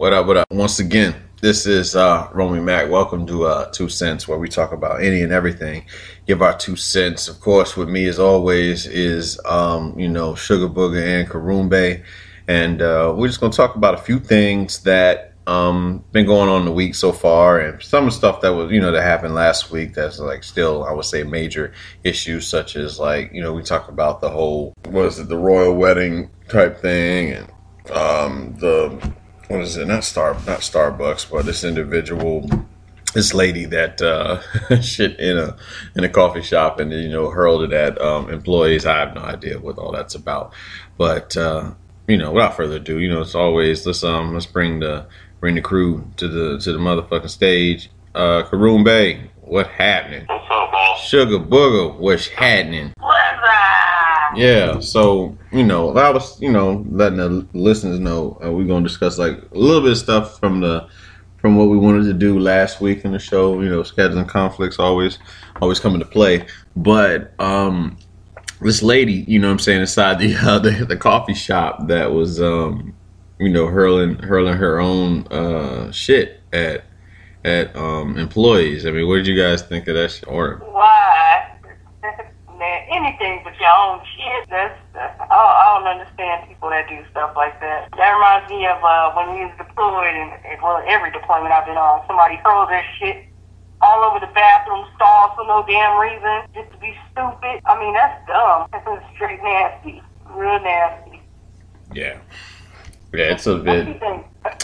What up, what up? Once again, this is uh, Romy Mac. Welcome to uh, Two Cents, where we talk about any and everything. Give our two cents. Of course, with me, as always, is, um, you know, Sugar Booger and Karumbe. And uh, we're just to talk about a few things that um been going on the week so far and some of the stuff that was you know that happened last week that's like still i would say major issues such as like you know we talk about the whole was it the royal wedding type thing and um the what is it? Not Star, not Starbucks, but this individual, this lady that uh, shit in a in a coffee shop and you know hurled it at um, employees. I have no idea what all that's about, but uh, you know, without further ado, you know, it's always let's um let's bring the bring the crew to the to the motherfucking stage. Uh, Karoon Bay, what happening? What's up, boss? Sugar Booger, what's happening? Yeah, so you know, I was you know letting the listeners know uh, we're gonna discuss like a little bit of stuff from the from what we wanted to do last week in the show. You know, scheduling conflicts always always come into play, but um, this lady, you know, what I'm saying inside the uh, the, the coffee shop that was um, you know hurling hurling her own uh shit at at um employees. I mean, what did you guys think of that? Or? Anything but your own shit. That's, that's I, don't, I don't understand people that do stuff like that. That reminds me of uh, when we was deployed, and, and well, every deployment I've been on, somebody throws their shit all over the bathroom stalls for no damn reason, just to be stupid. I mean, that's dumb. That's straight nasty, real nasty. yeah, yeah, it's a bit.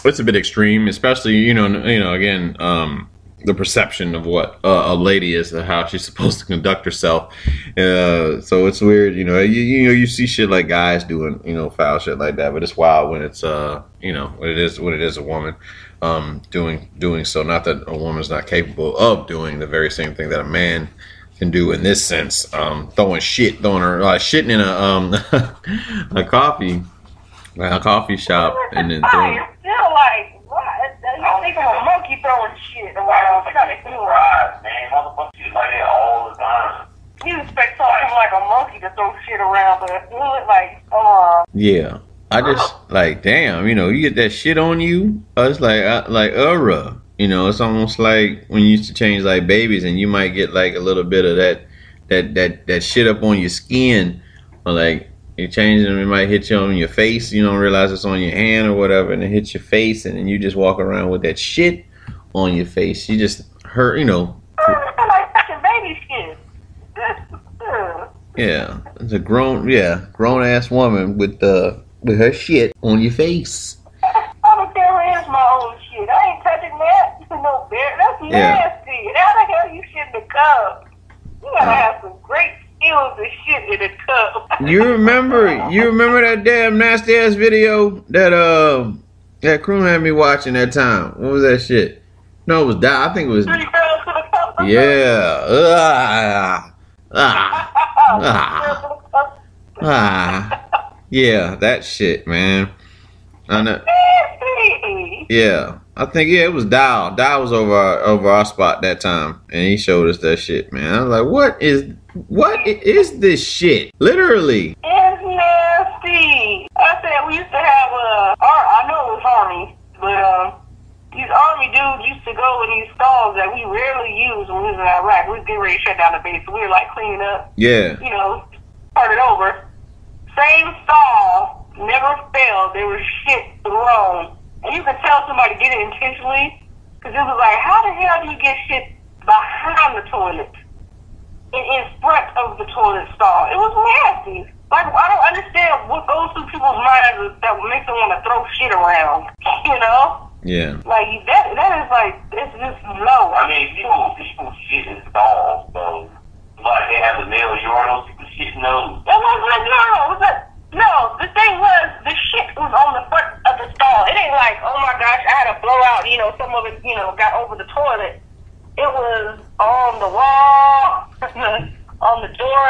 it's a bit extreme, especially you know you know again um, the perception of what uh, a lady is and how she's supposed to conduct herself. Uh, so it's weird, you know. You, you know you see shit like guys doing you know foul shit like that, but it's wild when it's uh you know when it is when it is a woman um, doing doing so. Not that a woman's not capable of doing the very same thing that a man can do in this sense. Um, throwing shit, throwing her like shitting in a um a coffee a coffee shop and then I throwing. feel like, what? You think of a monkey throwing shit around. Trying to do it. man. Motherfuckers shit like that all the time. You expect something like a monkey to throw shit around, but it look like, uh, Yeah, I just like damn, you know, you get that shit on you. uh, It's like uh, like uh, you know, it's almost like when you used to change like babies, and you might get like a little bit of that that that that shit up on your skin, or like you change them, it might hit you on your face. You don't realize it's on your hand or whatever, and it hits your face, and then you just walk around with that shit on your face. You just hurt, you know. I like baby skin. Yeah, it's a grown, yeah, grown ass woman with uh with her shit on your face. I don't care who is my own shit. I ain't touching that. No bear. That's nasty. And how the hell you shit in the cup? You gotta have some great skills to shit in the cup. You remember? You remember that damn nasty ass video that uh that crew had me watching that time? What was that shit? No, it was that. I think it was. Three girls to the cup. Yeah. Ah. Ah. Ah. Ah. Yeah, that shit, man. I know. Yeah, I think yeah, it was Dial. Dial was over our, over our spot that time, and he showed us that shit, man. I was like, what is what is this shit? Literally. It's nasty. I said we used to have a. Ar- I know it was army, but um, these army dudes used to go in these stalls that we rarely use when we was in Iraq. We was getting ready to shut down the base, so we were like cleaning up, Yeah. you know, start it over. Same stall, never failed. There was shit thrown, and you could tell somebody did it intentionally, because it was like, how the hell do you get shit behind the toilet? in, in front of the toilet stall. It was nasty. Like I don't understand what goes through people's minds that makes them want to throw shit around. You know, Yeah. like that. That is like it's just low. I mean, people, people shit in stalls, so like they have the male urinals, people shit in those. It was like no, no, it was like no. The thing was the shit was on the front of the stall. It ain't like oh my gosh, I had a blowout. You know, some of it you know got over the toilet. It was on the wall, on the door.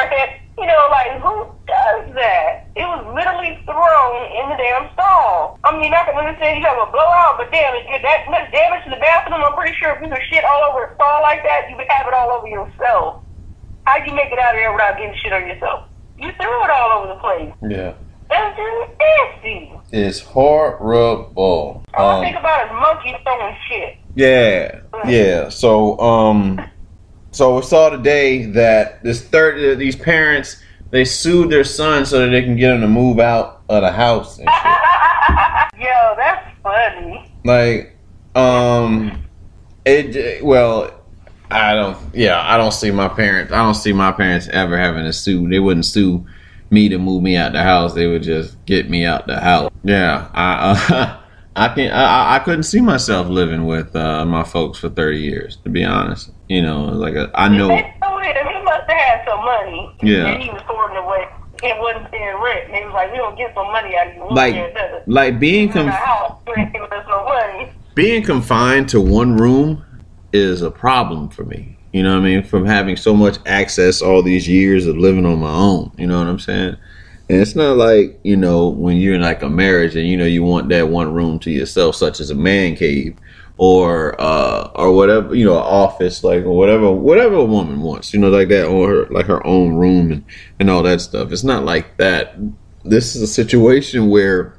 You know, like who does that? It was literally thrown in the damn stall. I mean, I can understand you have a blowout, but damn, if you that much damage to the bathroom, I'm pretty sure if you could shit all over a stall like that, you would have it all over yourself. How'd you make it out of there without getting shit on yourself? You threw it all over the place. Yeah. That's just nasty. It's horrible. All I Um, think about is monkeys throwing shit. Yeah, yeah. So, um, so we saw today that this third, these parents, they sued their son so that they can get him to move out of the house and shit. Yo, that's funny. Like, um, it. Well, I don't. Yeah, I don't see my parents. I don't see my parents ever having to sue. They wouldn't sue me to move me out the house. They would just get me out the house. Yeah, I. Uh, I can I, I couldn't see myself living with uh, my folks for thirty years. To be honest, you know, like a, I know. They told him he must have had some money. Yeah. And he was hoarding away. It wasn't paying rent. And he was like, we don't get some money out of you. Like-. Like being in house, you ain't giving us no being confined to one room is a problem for me. You know what I mean? From having so much access all these years of living on my own. You know what I'm saying? And it's not like, you know, when you're in like a marriage and you know you want that one room to yourself, such as a man cave or uh or whatever, you know, office, like or whatever whatever a woman wants, you know, like that, or her like her own room and, and all that stuff. It's not like that. This is a situation where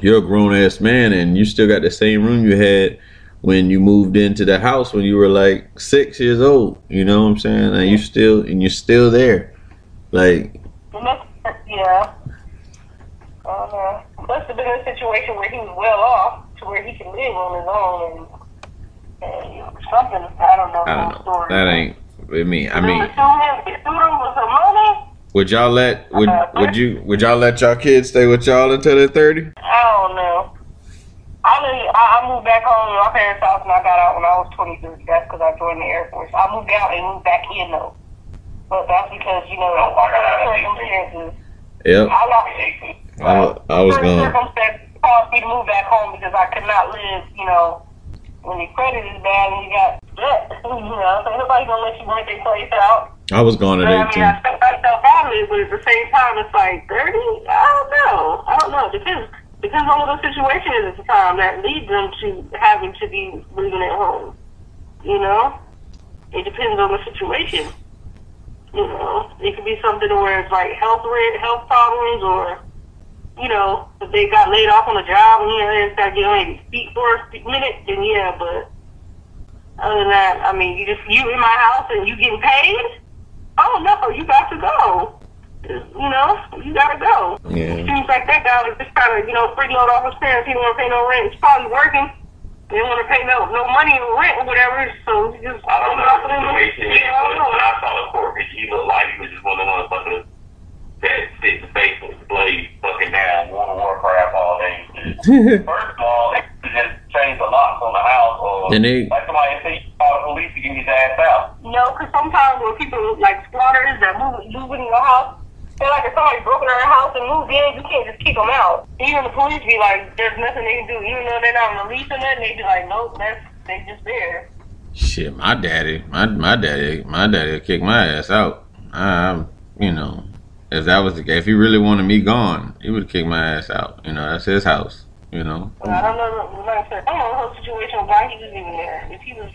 you're a grown ass man and you still got the same room you had when you moved into the house when you were like six years old. You know what I'm saying? And you still and you're still there. Like yeah. Uh, must have been a situation where he was well off to where he can live on his own and, and something. I don't know. I don't know. story. That ain't I mean I mean sue him. They sued him with some money. would y'all let would would you would y'all let y'all kids stay with y'all until they're thirty? I don't know. I I, moved back home to my parents' house and I got out when I was 23. That's because I joined the Air Force. I moved out and moved back in though. But that's because, you know, Oh, I got out at 18. Yep. I I, was gone. circumstances caused me to move back home because I could not live, you know, when your credit is bad and you got debt. You know, so nobody's gonna let you rent their place out. I was gone But, I at mean, I spent myself out of it, but at the same time, it's like 30? I don't know. I don't know. It depends. Depends on what the situation is at the time that leads them to having to be living at home. You know? It depends on the situation. You know? It could be something where it's like health health problems or, you know, if they got laid off on a job and, you know, they just got to get feet for a minute, then yeah, but other than that, I mean, you just, you in my house and you getting paid? oh no, you got to go. You know, you gotta go. Yeah. Seems like that guy was just trying to, you know, freeload off his parents. He didn't want to pay no rent. He's probably working. He didn't want to pay no no money or rent or whatever. So he just I don't know off the of them. Yeah, I don't When. I saw the court picture, he looked like he was just one of the motherfuckers that sit in the with the blade fucking down, World of Warcraft all day. First of all, they just change the locks on the house or Then they- like somebody say, you call the police to get his ass out. No, because sometimes when people like squatters that move move in your house, they're like if somebody broke into their house and moved in, you can't just kick them out. Even the police be like, there's nothing they can do. Even though they're not releasing it, they be like, nope, that's they just there. Shit, my daddy, my my daddy, my daddy would kick my ass out. Um, you know, if that was the case, if he really wanted me gone, he would kick my ass out. You know, that's his house. You know. I don't know, like I said, I don't know the whole situation why he was even there. If he was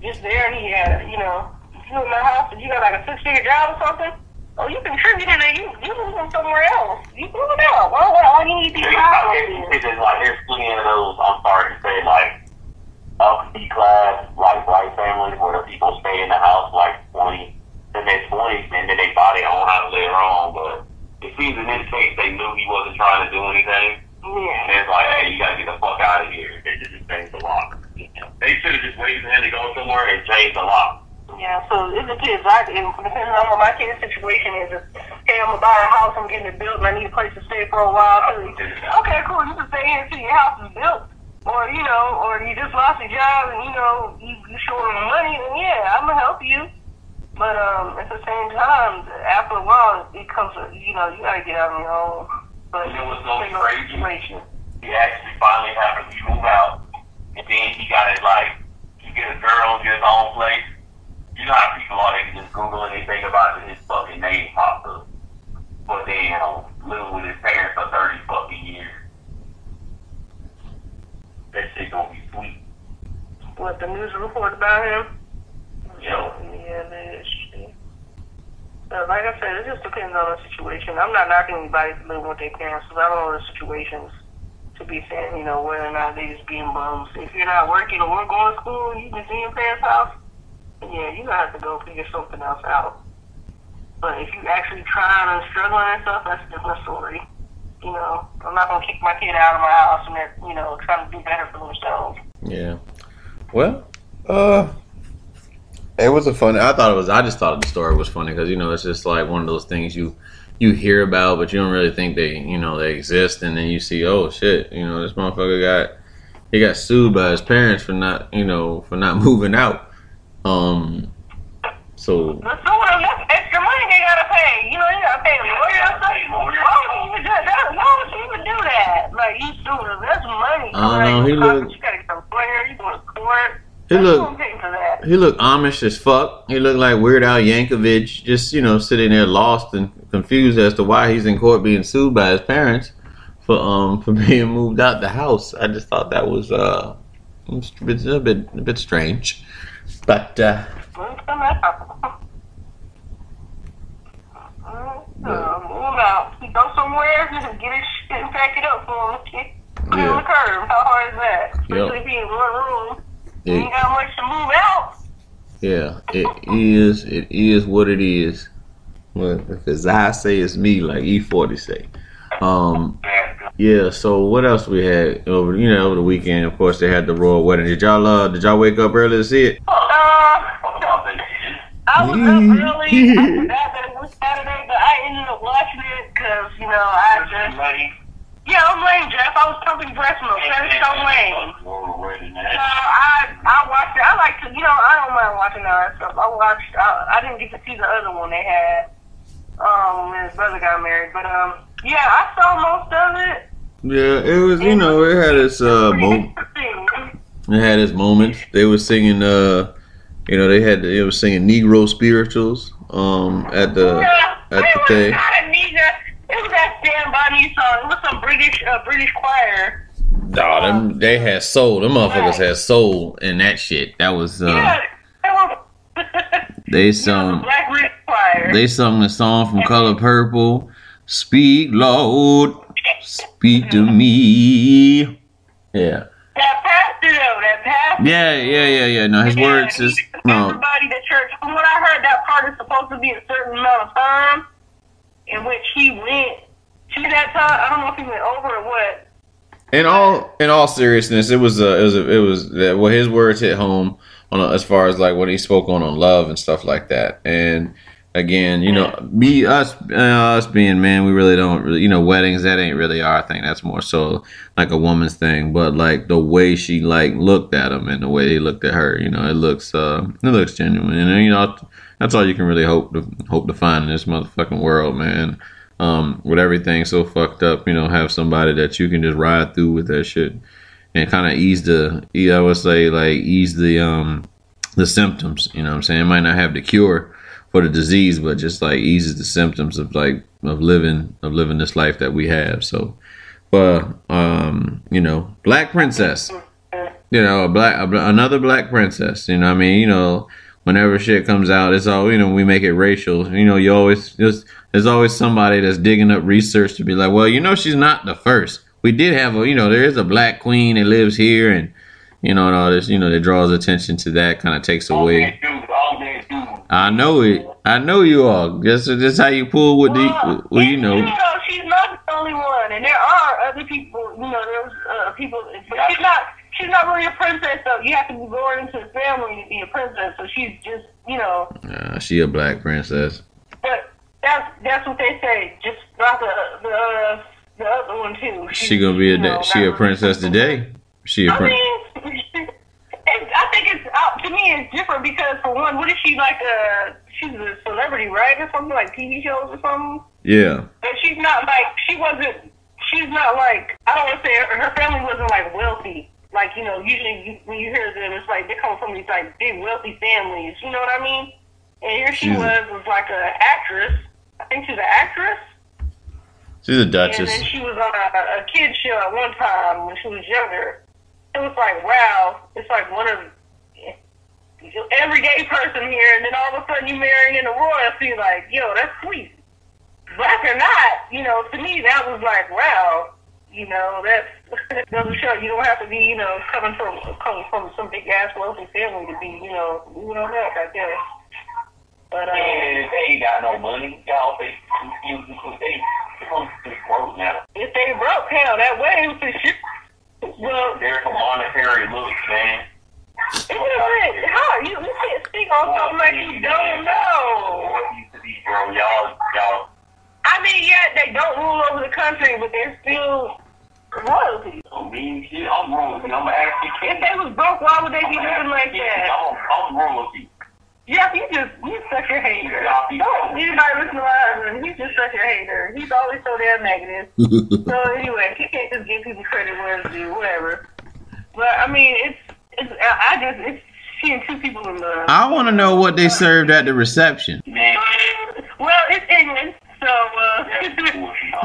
just there and he had, you know, if you in my house and you got like a six figure job or something, oh, you contributed and you you moving somewhere else. You moving out. Why why why do you need these It's jobs? it's just like there's plenty of those. I'm sorry to say, like upper C class, like white families where the people stay in the house like 20, in their 20s, and then they buy their own house later on. But it seems in this case they knew he wasn't trying to do anything, Yeah. and it's like, hey, you gotta get the fuck out of here. They just changed the lock. They should have just waited for him to go somewhere and change the lock. Yeah, so it depends. I, it depends on what my kid's situation is. If, hey, I'm gonna buy a house, I'm getting it built, and I need a place to stay for a while. So, okay, cool. You can stay here until your house is built, or you know, or you just lost your job and you know you you short on money. Then yeah, I'm gonna help you. But um, at the same time, after a while, it comes. You know, you gotta get out on your own. But You know what's so depending on the crazy? situation. he actually finally happened to move out, and then he got it like he get a girl, get his own place. You know how people are, they can just Google anything about it, his fucking name pops up. But then, you know, living with his parents for 30 fucking years. That shit gonna be sweet. What the news report about him? Yo. Yeah, that is shit. Uh, like I said, it just depends on the situation. I'm not knocking anybody for living with their parents because I don't know the situations to be saying, you know, whether or not they just being bums. If you're not working or going to school you just in your parents' house, yeah, you're going to have to go figure something else out. But if you actually trying and struggling and stuff, that's a different story. You know, I'm not to kick my kid out of my house and they're, you know, trying to do better for themselves. Yeah. Well, uh, it was a funny. I thought it was. I just thought the story was funny because you know it's just like one of those things you you hear about, but you don't really think they you know they exist, and then you see, oh shit, you know this motherfucker got he got sued by his parents for not you know for not moving out. Um. So. But so what? That's extra money they gotta pay. You know, you gotta pay a lawyer or something. Why would you even do that? Why would you even do that? Like you them. That's money. I don't know, he looked- You gotta get a lawyer. You go to court. He looked- what I'm paying for that. He looked Amish as fuck. He looked like Weird Al Yankovic, just you know, sitting there lost and confused as to why he's in court being sued by his parents for um for being moved out the house. I just thought that was uh it's a bit a bit, a bit strange, but uh, Well, it's been that happen. Uh, move out. He go somewhere, just get his shit and pack it up for him. Put it on the yeah, curb. How hard is that? Yep. Especially if he in one room. You ain't got much to move out. yeah, it is it is what it is. Well, if it's I say it's me, like E forty say. Um, Yeah. So what else we had over you know over the weekend? Of course, they had the royal wedding. Did y'all uh did y'all wake up early to see it? Uh, I was up early. I forgot that it was Saturday, but I ended up watching it because, you know, I just. Yeah, I'm lame, Jeff. I was pumping breast milk. That's so lame. So I I watched it. I like to, you know, I don't mind watching all that stuff. I watched. I, I didn't get to see the other one they had. Um, when his brother got married, but um, yeah, I saw most of it. Yeah, it was you know it had its uh mo- it had its moments. They were singing uh you know they had they were singing Negro spirituals um at the Yeah, at the it was thing. not a nigga. It was that Stand By Me song. It was some British uh, British choir. Nah, them they had soul. Them motherfuckers had soul in that shit. That was uh yeah, was. they sung the Black British choir. they sung the song from Color Purple. Speak Lord, speak to me. Yeah. that pastor though, that pastor. Yeah, yeah, yeah, yeah. No, his Yeah, words is no. Everybody to church. From what I heard, that part is supposed to be a certain amount of time in which he went to that time. I don't know if he went over or what. In all, in all seriousness, it was a, it was a, it was that well, his words hit home on a, as far as like what he spoke on on love and stuff like that. And again, you know, me us uh, us being men, we really don't really, you know, weddings that ain't really our thing. That's more so like a woman's thing. But like the way she like looked at him and the way he looked at her, you know, it looks uh, it looks genuine. And you know, that's all you can really hope to hope to find in this motherfucking world, man um, with everything so fucked up, you know, have somebody that you can just ride through with that shit and kind of ease the, I would say like ease the, um, the symptoms, you know what I'm saying? It might not have the cure for the disease, but just like eases the symptoms of like, of living, of living this life that we have. So, but, um, you know, Black Princess, you know, a black, a, another Black Princess, you know I mean? You know, whenever shit comes out, it's all, you know, we make it racial, you know, you always just, there's always somebody that's digging up research to be like, well, you know, she's not the first. We did have a, you know, there is a black queen that lives here, and you know, and all this, you know, that draws attention to that, kind of takes away. I know it. I know you all. That's just how you pull with the, well, you know, she's not the only one, and there are other people. You know, there's uh, people, but she's not. She's not really a princess, though. You have to be born into the family to be a princess. So she's just, you know. uh, she a black princess. But that's that's what they say. Just about the the uh, the other one too. She gonna be a know, she a princess today. She a I prin- mean, I think it's uh, to me it's different because for one, what is she like? A she's a celebrity, right, or something like TV shows or something. yeah. But she's not like she wasn't. She's not like I don't want to say her, her family wasn't like wealthy. Like you know, usually you, when you hear them, it's like they come from these like big wealthy families. You know what I mean? And here she She's- was, was like a actress. I think she's an actress. She's a And duchess. then she was on a, a kid show at one time when she was younger. It was like, wow, it's like one of everyday person here, and then all of a sudden you marrying in a royalty, like, yo, that's sweet. Black or not, you know, to me that was like, wow, you know, that's that doesn't show you don't have to be, you know, coming from coming from some big ass wealthy family to be, you know, moving on up, I guess. But uh, And they ain't got no money. Y'all, they, you, they, they broke now. if they broke, hell, that wedding for shit. Well, There's a monetary look, man. It is hard. You, you can't speak on something like you don't know. What used to be, bro? Y'all, y'all. I mean, yeah, they don't rule over the country, but they're still royalty. I mean, shit, I'm royalty. I'm actually If they was broke, why would they be living like that? I'm, I'm royalty. Yeah, you just you such a hater. Don't anybody listen to my husband? He's just such a hater. He's always so damn negative. So anyway, he can't just give people credit where it's due, whatever. But I mean, it's it's I I just it's seeing two people in love. I want to know what they served at the reception. Well, it's England, so uh,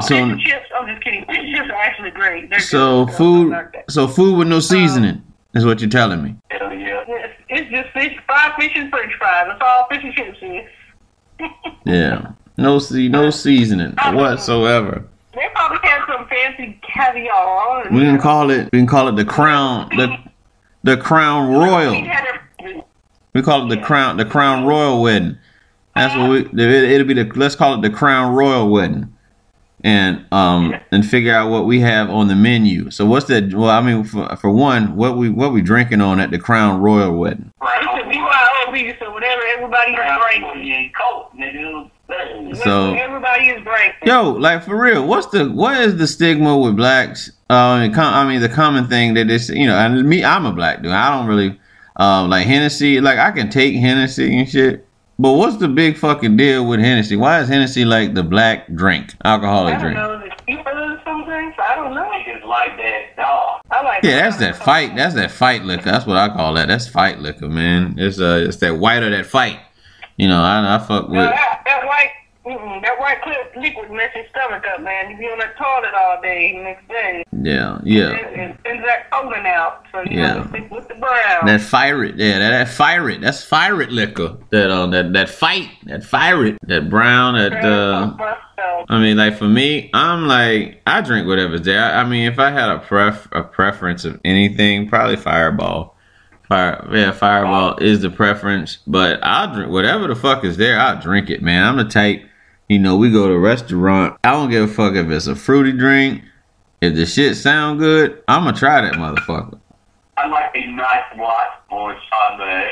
so, So- fish and chips. I'm just kidding. Fish and chips are actually great. They're So good. food, I so food with no seasoning is what you're telling me. hell yeah. It's, just fish, fried fish and French fries. That's all fish and chips is. Yeah, no see, no seasoning whatsoever. They probably had some fancy caviar. We can call it, we can call it the crown, the the crown royal. We. We call it the crown, the crown royal wedding. That's what we. It, it'll be the. Let's call it the crown royal wedding, and um and figure out what we have on the menu. So what's that? Well, I mean, for, for one, what we what we drinking on at the crown royal wedding? It's a BYOB, so whatever everybody is drinking. ain't nigga. So- everybody is drinking. Yo, like for real, what's the what is the stigma with blacks? Uh, and com- I mean, the common thing that is, you know, and me, I'm a black dude. I don't really um like Hennessy. Like I can take Hennessy and shit. But what's the big fucking deal with Hennessy? Why is Hennessy like the black drink, alcoholic I don't drink? know. Is cheaper than some drinks? I don't know. Niggas like that dog. I like. Yeah, that's that fight. That's that fight liquor. That's what I call that. That's fight liquor, man. It's uh, it's that white or that fight. You know, I, I fuck No, with. that, that white, mm-mm, that white clear liquid mess your stomach up, man. You be on that toilet all day, next day. Yeah, yeah. And, sends that colon out. So you Yeah. stick with the brown. That fire it, yeah, that, that fire it. That's fire it liquor. That uh, that that fight, that fire it, that brown, that uh. I mean, like for me, I'm like I drink whatever's there. I, I mean, if I had a pref a preference of anything, probably Fireball. Fire, yeah, Fireball is the preference, but I'll drink whatever the fuck is there. I'll drink it, man. I'm the type, you know, we go to a restaurant. I don't give a fuck if it's a fruity drink. If the shit sound good, I'm gonna try that motherfucker. I like a nice watch on Chardonnay.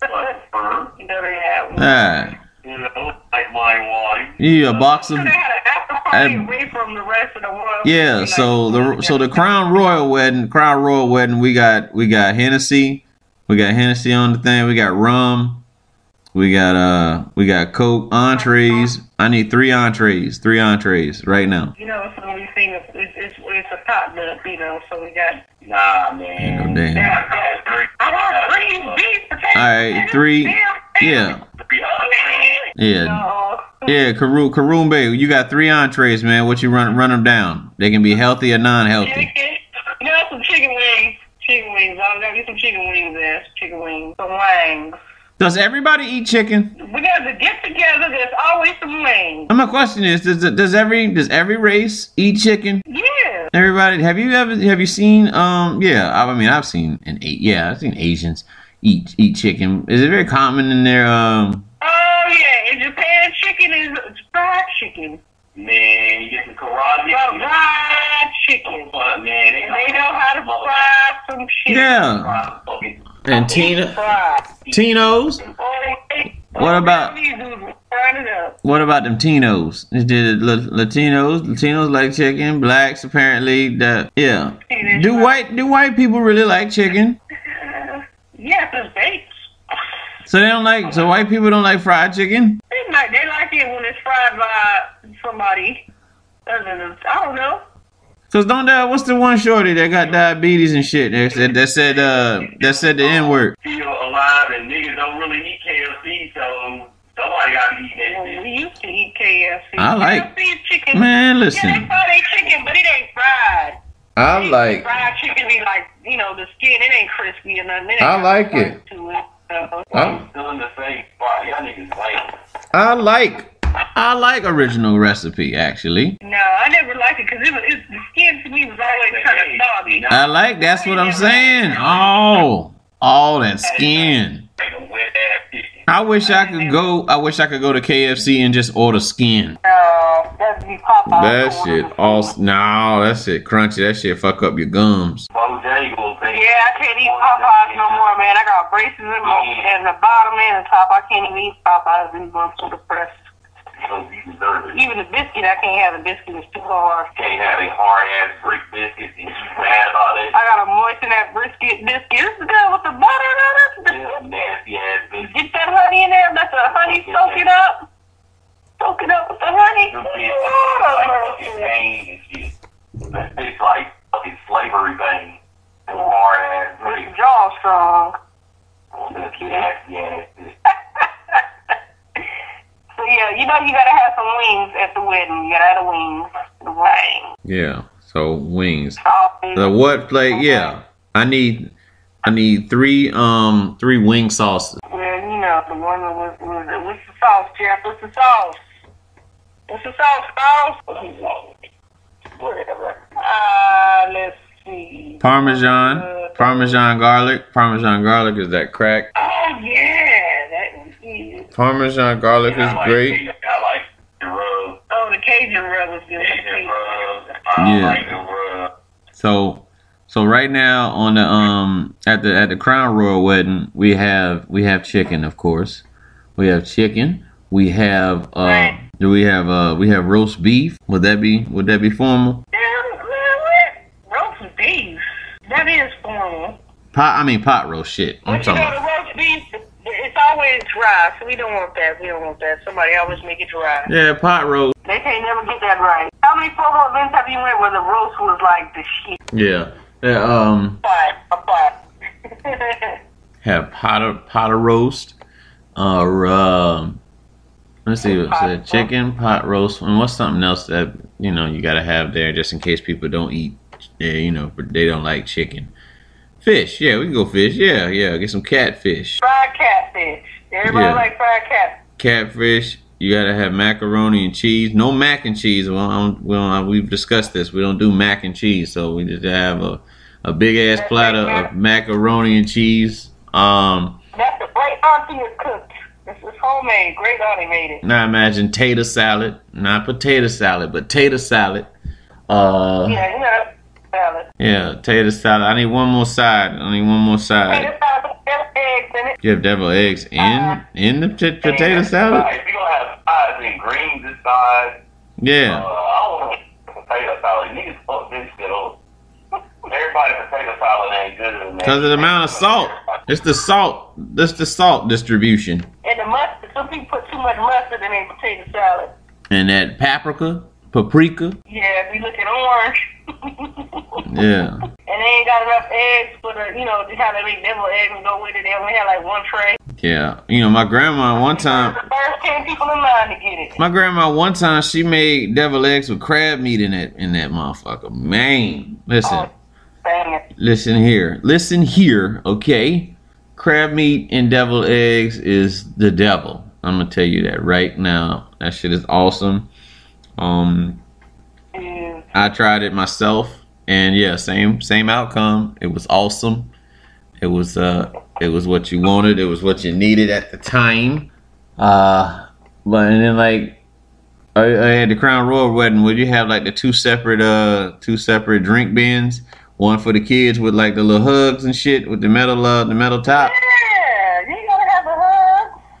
But firm, you know they one. Ah, you know, like my wine. you a box of So they had an after party I- away from the rest of the world. Yeah, so the so the Crown Royal wedding, Crown Royal wedding, we got we got Hennessy, we got Hennessy on the thing, we got rum, we got uh we got Coke entrees. I need three entrees, three entrees right now. You know, it's only thing. It's, it's, it's, it's a potluck, you know. So we got. Nah, man. Oh, damn. Yeah. I want green beef, potatoes. All right, three, yeah, Yeah. yeah, No. yeah. Karoon Karoon Bay, you got three entrees, man. What you run run them down? They can be healthy or non-healthy. Chicken. You know, some chicken wings. Chicken wings. I'm gonna get some chicken wings there. Chicken wings. Some wangs. Does everybody eat chicken? We got to get together. There's always some wings. And my question is, does does every does every race eat chicken? Yeah. Everybody, have you ever have you seen? Um, yeah, I, I mean, I've seen an eight. yeah, I've seen Asians eat eat chicken. Is it very common in their um? Oh yeah. In Japan, chicken is it's fried chicken. Man, you get some karaage. Well, fried chicken. But, man, they, they know how to fry some shit. Yeah, Fucking and Tina Tinos. What about- These dudes frying it up. What about them Tinos? Is it Latinos? Latinos like chicken. Blacks apparently. That yeah. Do white do white people really like chicken? Yes, it's baked. So they don't like. So white people don't like fried chicken. They like they like it when it's fried by somebody. I don't know. Cause don't that what's the one shorty that got diabetes and shit that said that said uh that said the N word. still alive and niggas don't really eat KFC, so somebody gotta eat that Well, shit. we used to eat KFC. I like- KFC chicken. Man, Yeah, they listen. fry their chicken, but it ain't fried. I like fried chicken. Be like you know the skin. It ain't crispy or nothing. It ain't I like it. bite To it. So, Huh? Still in the same spot. Y'all niggas lame. I like I like original recipe actually. no, I never liked it because it was it, the skin to me was always kind of soggy. I like that's what I'm saying. Oh, all that skin. Like a wet ass chicken. I wish I could go. I wish I could go to KFC and just order skin. No, that'd be Popeye. That shit all no, that shit crunchy. That shit fuck up your gums. Yeah, I can't eat Popeyes no more, man. I got braces in my in the bottom and the top. I can't even eat Popeyes anymore. I'm so depressed. Because you deserve it. Even the biscuit, I can't have the biscuit. It's too hard. Can't have a hard ass brick biscuit and you mad about it. I gotta moisten that brisket biscuit. This is good with the butter and all Yeah, nasty ass biscuit. Get that honey in there. Let the honey soak it up. Soak it up with the honey. Lord have like fucking mercy. pain and shit. It's like fucking slavery thing. Them hard ass the jaw strong. Oh, nasty ass biscuit. Yeah, you know you gotta have some wings at the wedding. You gotta have the wings. The wings. Yeah. So wings. Sausage. The what plate? Yeah. I need. I need three um three wing sauces. Well, you know, the one that was, was what's the sauce, Jeff? What's the sauce? What's the sauce, sauce? Whatever. Uh, let's see. Parmesan, Uh, Parmesan garlic. Parmesan garlic is that crack. Oh, yeah. That is. Parmesan garlic is like, great. I like the rub. Oh, the Cajun rub is good. Asian rub. I Yeah. like the rub. So so right now on the um at the at the Crown Royal wedding we have we have chicken of course. We have chicken. We have uh Right. do we have uh we have roast beef? Would that be would that be formal? Roast beef. That is formal. Pot I mean pot roast shit. I'm talking about. roast beef, it's always dry, so we don't want that. We don't want that. Somebody always make it dry. Yeah, pot roast. They can't never get that right. How many formal events have you went where the roast was like the shit? Yeah. Yeah, um Five. A five. have pot of pot of roast. Uh um let's see what it said. Chicken, pot roast, and what's something else that you know you gotta have there just in case people don't eat you know, but they don't like chicken. Fish, yeah, we can go fish. Yeah, yeah. Get some catfish. fried catfish. Everybody Yeah. like fried cat. Catfish. You gotta have macaroni and cheese. No mac and cheese. Well, I don't, we don't, we've discussed this. We don't do mac and cheese, so we just have a, a big ass platter of macaroni and cheese. Um, That's the great auntie is cooked. This is homemade. Great auntie made it. now imagine tater salad, not potato salad, but tater salad. Uh, Yeah, you know, salad. yeah, tater salad. I need one more side. I need one more side. this salad has eggs in it. You have devil eggs in in the potato Uh, salad. if you gonna have sides and greens inside, uh, Yeah. I don't want potato salad. Niggas fuck this shit up. Everybody potato salad ain't good. Because of the amount of salt. It's the salt. It's the salt distribution. And the mustard. Some people put too much mustard in their potato salad. And that paprika, paprika. Yeah, be looking orange. Yeah. And they ain't got enough eggs for the, you know, they how they make devil eggs and go with it. They only have like one tray. Yeah. You know, my grandma one time The first ten people in line to get it. my grandma one time she made devil eggs with crab meat in it in that motherfucker. Man. Listen. Oh. Listen here. Listen here, okay? Crab meat and devil eggs is the devil. I'm gonna tell you that right now. That shit is awesome. Um I tried it myself, and yeah, same same outcome. It was awesome. It was uh, it was what you wanted. It was what you needed at the time. Uh, but and then like, I, I had the Crown Royal wedding. Would you have like the two separate uh, two separate drink bins? One for the kids with like the little hugs and shit with the metal uh, the metal top.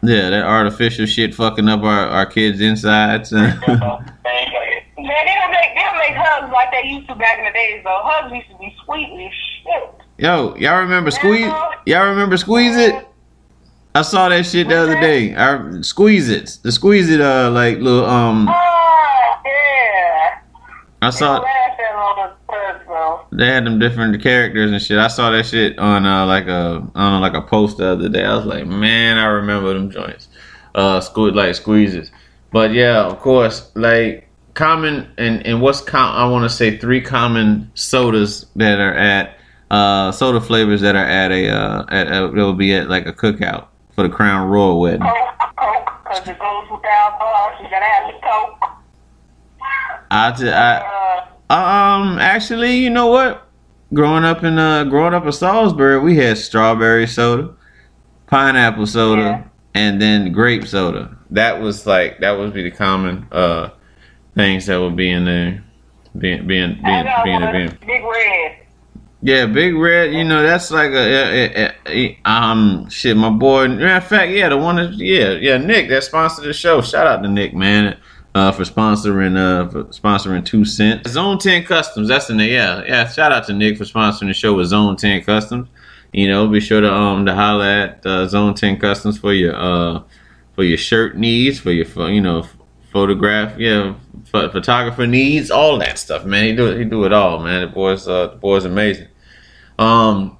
Yeah, that artificial shit fucking up our our kids' insides. Man, they don't make they don't make hugs like they used to back in the days though. Hugs used to be sweet as shit. Yo, y'all remember squeeze? Y'all remember Squeezit? I saw that shit the other day. I Squeezit, the Squeezit, uh, like little um. Oh yeah. I saw don't last that long as hugs though. They had them different characters and shit. I saw that shit on uh like a I don't know like a post the other day. I was like, man, I remember them joints. Uh, squeeze like squeezes. But yeah, of course, like common and and what's com- I want to say three common sodas that are at uh, soda flavors that are at a uh, at a, that will be at like a cookout for the Crown Royal wedding. Coke, Coke, because it goes without bars. You gotta have the Coke. I, t- I Uh, um actually, you know what? Growing up in uh growing up in Salisbury, we had strawberry soda, pineapple soda, Yeah. and then grape soda. That was like that would be the common uh things that would be in there. Being being being being, being, Big Red. Yeah, Big Red, you know, that's like a, a, a- a- um shit, my boy. Matter of fact, yeah, the one that yeah, yeah, Nick that sponsored the show. Shout out to Nick, man, uh, for sponsoring uh for sponsoring two cents. Zone Ten Customs, that's the name. Yeah, yeah. Shout out to Nick for sponsoring the show with Zone Ten Customs. You know, be sure to um to holler at uh, Zone Ten Customs for your uh for your shirt needs, for your you know photograph, yeah, ph- photographer needs, all that stuff, man. He do it, he do it all, man. The boy's uh the boy's amazing. Um,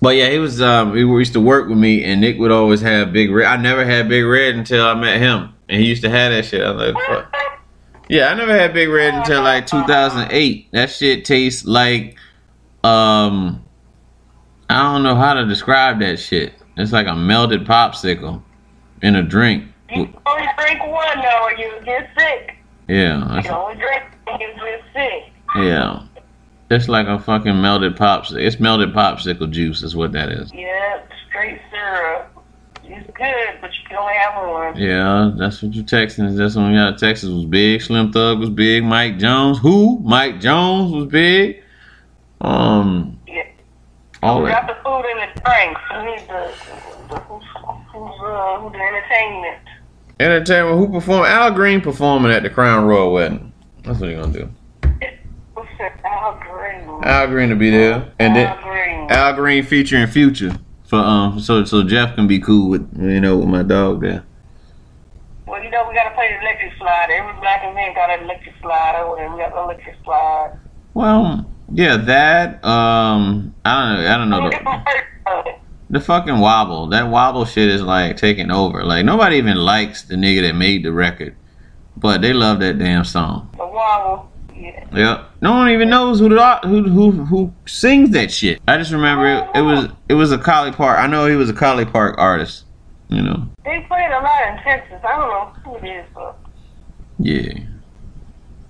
but yeah, he was um he used to work with me, and Nick would always have Big Red. I never had Big Red until I met him, and he used to have that shit. I was like, fuck. Yeah, I never had Big Red until like 2008. That shit tastes like um I don't know how to describe that shit. It's like a melted popsicle in a drink. You only drink one though, or you get sick. Yeah, You only drink you get sick. yeah. It's like a fucking melted popsicle. It's melted popsicle juice, is what that is. Yeah, straight syrup. It's good, but you can only have one. Yeah, that's what you Texans. That's when y'all Texas was big. Slim Thug was big. Mike Jones, who? Mike Jones was big. Um, Yeah. all We got the food and the drinks. We need the, the who's, who's uh who's the entertainment. Entertainment. Who performed? Al Green performing at the Crown Royal wedding. That's what he gonna do. That? Al Green. Al Green to be there, and then Green. Al Green featuring Future for um so so Jeff can be cool with you know with my dog there. Well, you know we gotta play the electric slide. Every black event got an electric slide over there. We got the electric slide. Well, yeah, that um I don't know I don't know. The, the fucking wobble. That wobble shit is like taking over. Like nobody even likes the nigga that made the record, but they love that damn song. The wobble. Yeah. No one even knows who the who who who sings that shit. I just remember it, it was it was a Collie Park. I know he was a Collie Park artist. You know. They played a lot in Texas. I don't know who it is, but Yeah.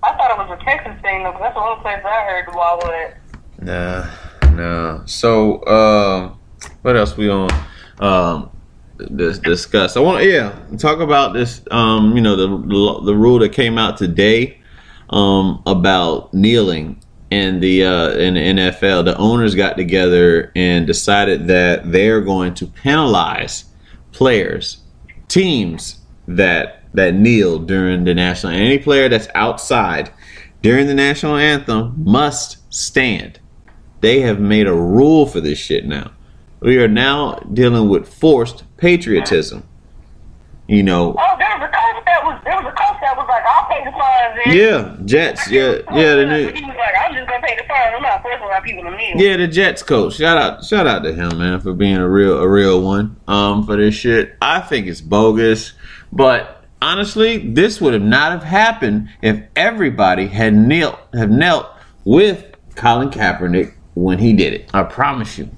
I thought it was a Texas thing though, that's the only place I heard the wobble at. Nah, nah. So, um, what else we on? Um, dis- discuss. I want, yeah, talk about this. Um, you know, the the rule that came out today, um, about kneeling in the uh in the NFL. The owners got together and decided that they're going to penalize players, teams that that kneel during the national. Any player that's outside during the national anthem must stand. They have made a rule for this shit now. We are now dealing with forced patriotism. You know, Oh, was a coach that was there was a coach that was like, I'll pay the fines. then." yeah, Jets, yeah, yeah, the new, He was like, I'm just gonna pay the fine. I'm not forcing my people to kneel. Yeah, the Jets coach. Shout out, shout out to him, man, for being a real, a real one. Um, for this shit, I think it's bogus. But honestly, this would have not have happened if everybody had knelt, have knelt with Colin Kaepernick when he did it. I promise you.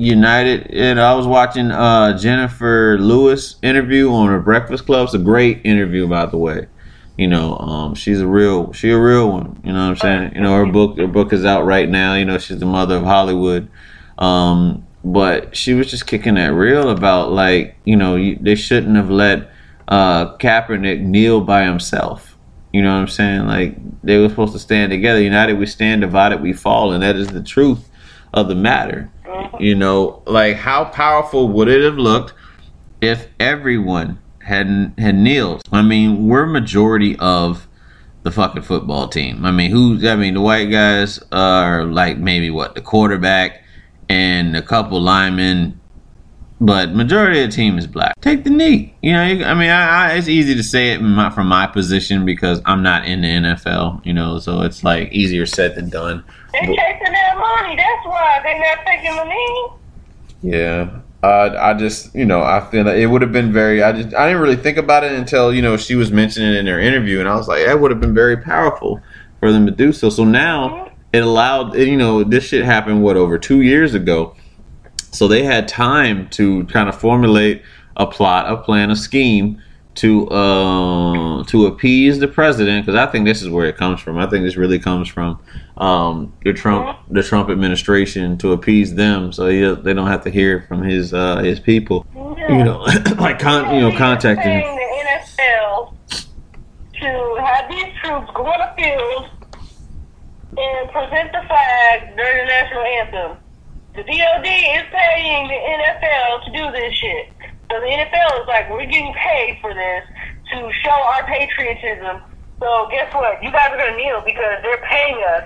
United, and I was watching uh, Jennifer Lewis interview on her Breakfast Club. It's a great interview, by the way. You know, um, she's a real, she a real one. You know what I'm saying? You know, her book, her book is out right now. You know, she's the mother of Hollywood. Um, but she was just kicking that real about like, you know, you, they shouldn't have let uh, Kaepernick kneel by himself. You know what I'm saying? Like they were supposed to stand together. United we stand, divided we fall, and that is the truth of the matter. You know, like how powerful would it have looked if everyone had had kneeled? I mean, we're majority of the fucking football team. I mean, who? I mean, the white guys are like maybe what the quarterback and a couple linemen, but majority of the team is black. Take the knee. You know, I mean, I, I, it's easy to say it my, from my position because I'm not in the NFL. You know, so it's like easier said than done. They're chasing that money. That's why they're not taking the knee. Yeah. Uh, I just, you know, I feel like it would have been very. I just, I didn't really think about it until you know she was mentioning it in her interview, and I was like, that would have been very powerful for them to do so. So now, it allowed you know this shit happened what over two years ago, so they had time to kind of formulate a plot, a plan, a scheme to uh, to appease the president because I think this is where it comes from. I think this really comes from um, the Trump the Trump administration to appease them, so he, they don't have to hear from his uh, his people. You know, like con- you know, contacting. The NFL to have these troops go on the field and present the flag during the national anthem. The DOD is paying the NFL to do this shit. So the NFL is like, we're getting paid for this to show our patriotism. So guess what? You guys are gonna kneel because they're paying us.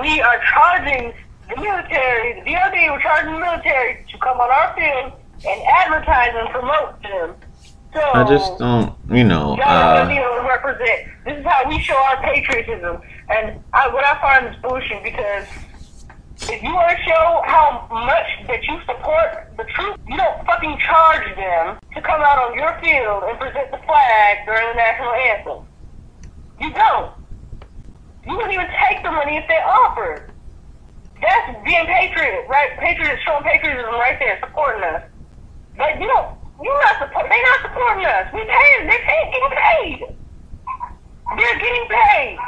We are charging the military, the DOD, we're charging the military to come on our field and advertise and promote them. So I just don't, you know. Y'all Uh, gonna be able represent. This is how we show our patriotism. And I, what I find is bullshit because if you want to show how much that you support the troops, you don't fucking charge them to come out on your field and present the flag during the national anthem. You don't. You wouldn't even take the money if they offered. That's being patriot, right? Patriot, showing patriotism right there, supporting us. But you don't. You're not support. They're not supporting us. We paying. They're paying, getting paid. They're getting paid.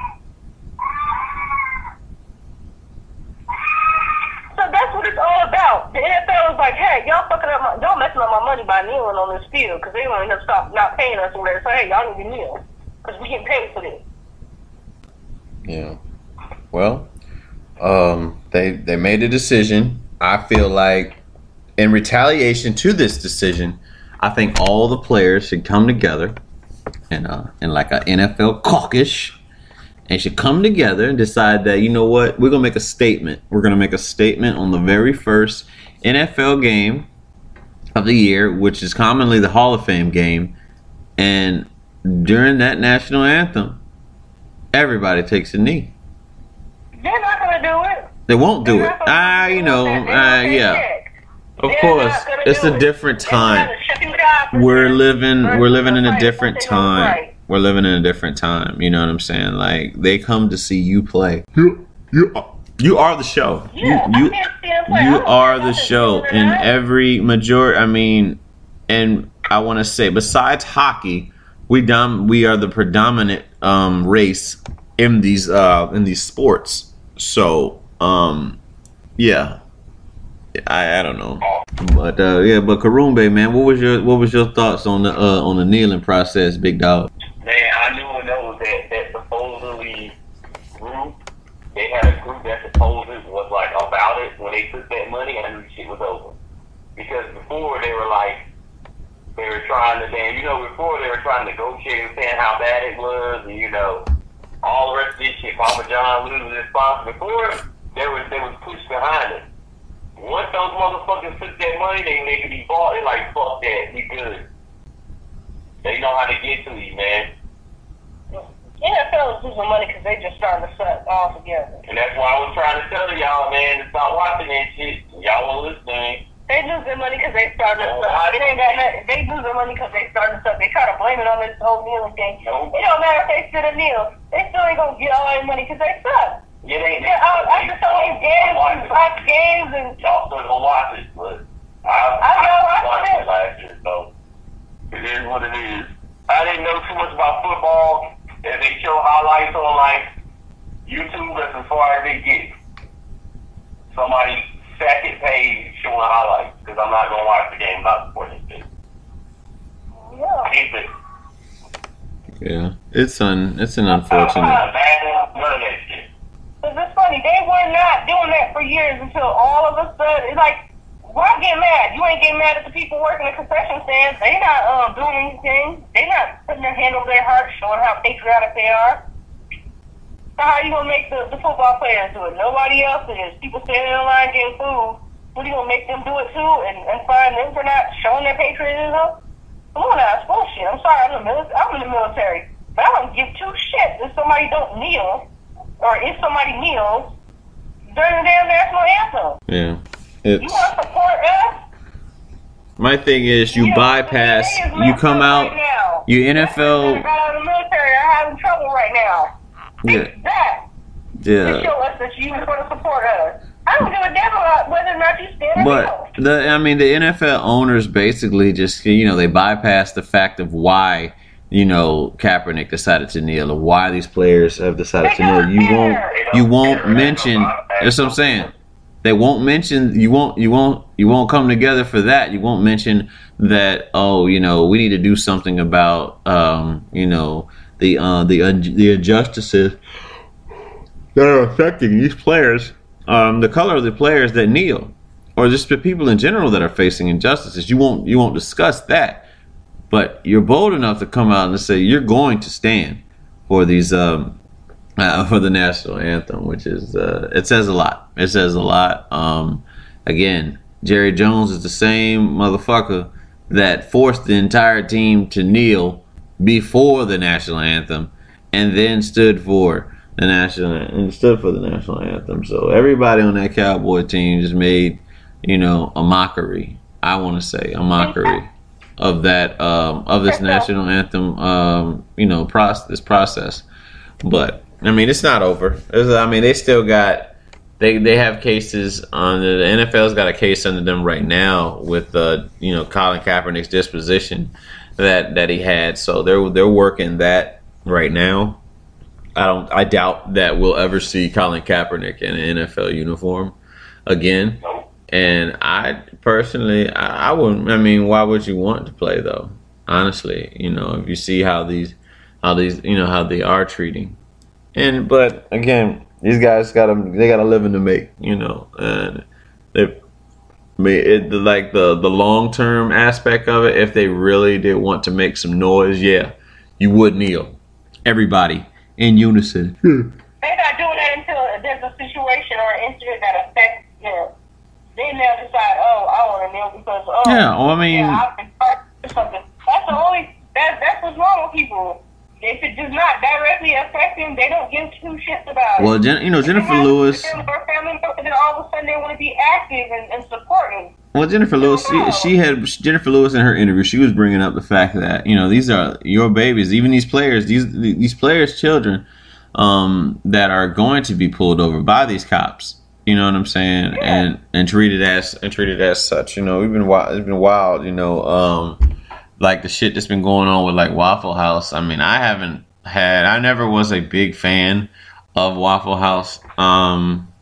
So that's what it's all about. The NFL is like, hey, y'all fucking up my, y'all messing up my money by kneeling on this field because they want to stop not paying us or whatever. So hey, y'all need to kneel because we get paid for this. Yeah. Well, um, they they made a decision. I feel like in retaliation to this decision, I think all the players should come together and uh in like a NFL caucus and should come together and decide that you know what we're gonna make a statement. We're gonna make a statement on the very first NFL game of the year, which is commonly the Hall of Fame game, and during that national anthem, everybody takes a knee. They're not gonna do it. They won't do it. not Ah, you know, uh, yeah. Of course, it's a different time. have to shut them down for We're living, we're living in a different what they time. Right. We're living in a different time. You know what I'm saying? Like they come to see you play. You, you, you are the show. Yeah, you, you, can't see them play. I you are the show good in every majority. I mean, and I want to say, besides hockey, we dom we are the predominant um, race in these uh, in these sports. So, um, yeah, I, I don't know, but uh, yeah, but Karumbe, man, what was your what was your thoughts on the uh, on the kneeling process, big dog? Man, I knew and know that that supposedly group, they had a group that supposedly was like about it. When they took that money, I knew shit was over. Because before they were like, they were trying to, damn, you know, before they were trying to negotiate and saying how bad it was, and you know, all the rest of this shit. Papa John losing his sponsor. Before there was there was push behind it. Once those motherfuckers took that money, they they could be bought. They like fuck that, we good. They know how to get to you, man. NFL is losing money because they just starting to suck all together. And that's why I was trying to tell y'all, man, to stop watching that shit. Y'all won't listen. They lose their money because they starting to suck. It ain't got nothing. They lose their money because they starting to suck. They try to blame it on this whole kneeling thing. It don't matter if they sit or kneel. They still ain't gonna get all their money because they suck. It ain't. Yeah, I, I just saw these games and watch games and Y'all still gonna watch it, but I, I know, I watched it last year, so it is what it is. I didn't know too much about football. and they show highlights on like YouTube, that's as far as they get. Somebody's second page showing highlights because I'm not gonna watch the game. I'm not supporting this. yeah. Keep it. Yeah, it's un it's an unfortunate. fine, man. None of that shit. Cause it's funny, they were not doing that for years until all of a sudden, it's like, why get mad? You ain't getting mad at the people working the concession stands. They not um, doing anything. They not putting their hand over their heart, showing how patriotic they are. So how you gonna make the, the football players do it? Nobody else is. People standing in line getting food. What are you gonna make them do it too? And, and find them for not showing their patriotism? Come on now, bullshit. I'm sorry, I'm the military. I'm in the military, but I don't give two shits if somebody don't kneel or if somebody kneels during the damn national anthem. Yeah, You want to support us? my thing is you Yeah, bypass, you come out, Right you NFL. got out of the military are having trouble right now. Yeah. That. to Yeah. show us that you were to support us. I don't give a damn about whether or not you stand But the I mean the NFL owners basically just you know they bypass the fact of why you know Kaepernick decided to kneel or why these players have decided to kneel. You won't you won't mention that's what I'm saying. They won't mention you won't you won't you won't come together for that. You won't mention that oh you know we need to do something about um you know the uh the the injustices that are affecting these players um the color of the players that kneel or just the people in general that are facing injustices. You won't you won't discuss that, but you're bold enough to come out and say you're going to stand for these um, uh, for the national anthem, which is uh, it says a lot. It says a lot. Um, again, Jerry Jones is the same motherfucker that forced the entire team to kneel before the national anthem, and then stood for the national and stood for the national anthem. So everybody on that Cowboy team just made you know a mockery. I want to say a mockery of that um, of this national anthem. Um, you know, process this process, but I mean, it's not over. It's, I mean, they still got they they have cases on the NFL's got a case under them right now with uh, you know Colin Kaepernick's disposition that that he had. So they're they're working that right now. I don't. I doubt that we'll ever see Colin Kaepernick in an NFL uniform again. And I personally, I, I wouldn't. I mean, why would you want to play though? Honestly, you know, if you see how these, how these, you know, how they are treating, and but again, these guys got to they got a living to make, you know, and they, I mean, it like the the long term aspect of it. If they really did want to make some noise, yeah, you would kneel, everybody in unison. Hmm. They're not doing that until there's a situation or an incident that affects them. Then they'll decide, oh, I want to kneel because, oh, Yeah, well, I mean- yeah, I've been part of something. That's the only, that, that's what's wrong with people. If it does not directly affect them, they don't give two shits about it. Well, Jen, you know, Jennifer Lewis. Their family member, then all of a sudden they want to be active and, and supporting. Well, Jennifer Lewis, she, she had Jennifer Lewis in her interview. She was bringing up the fact that you know these are your babies, even these players, these these players' children, um, that are going to be pulled over by these cops. You know what I'm saying? And and treated as and treated as such. You know, we've been wild. It's been wild. You know, um, like the shit that's been going on with like Waffle House. I mean, I haven't had. I never was a big fan of Waffle House. Um,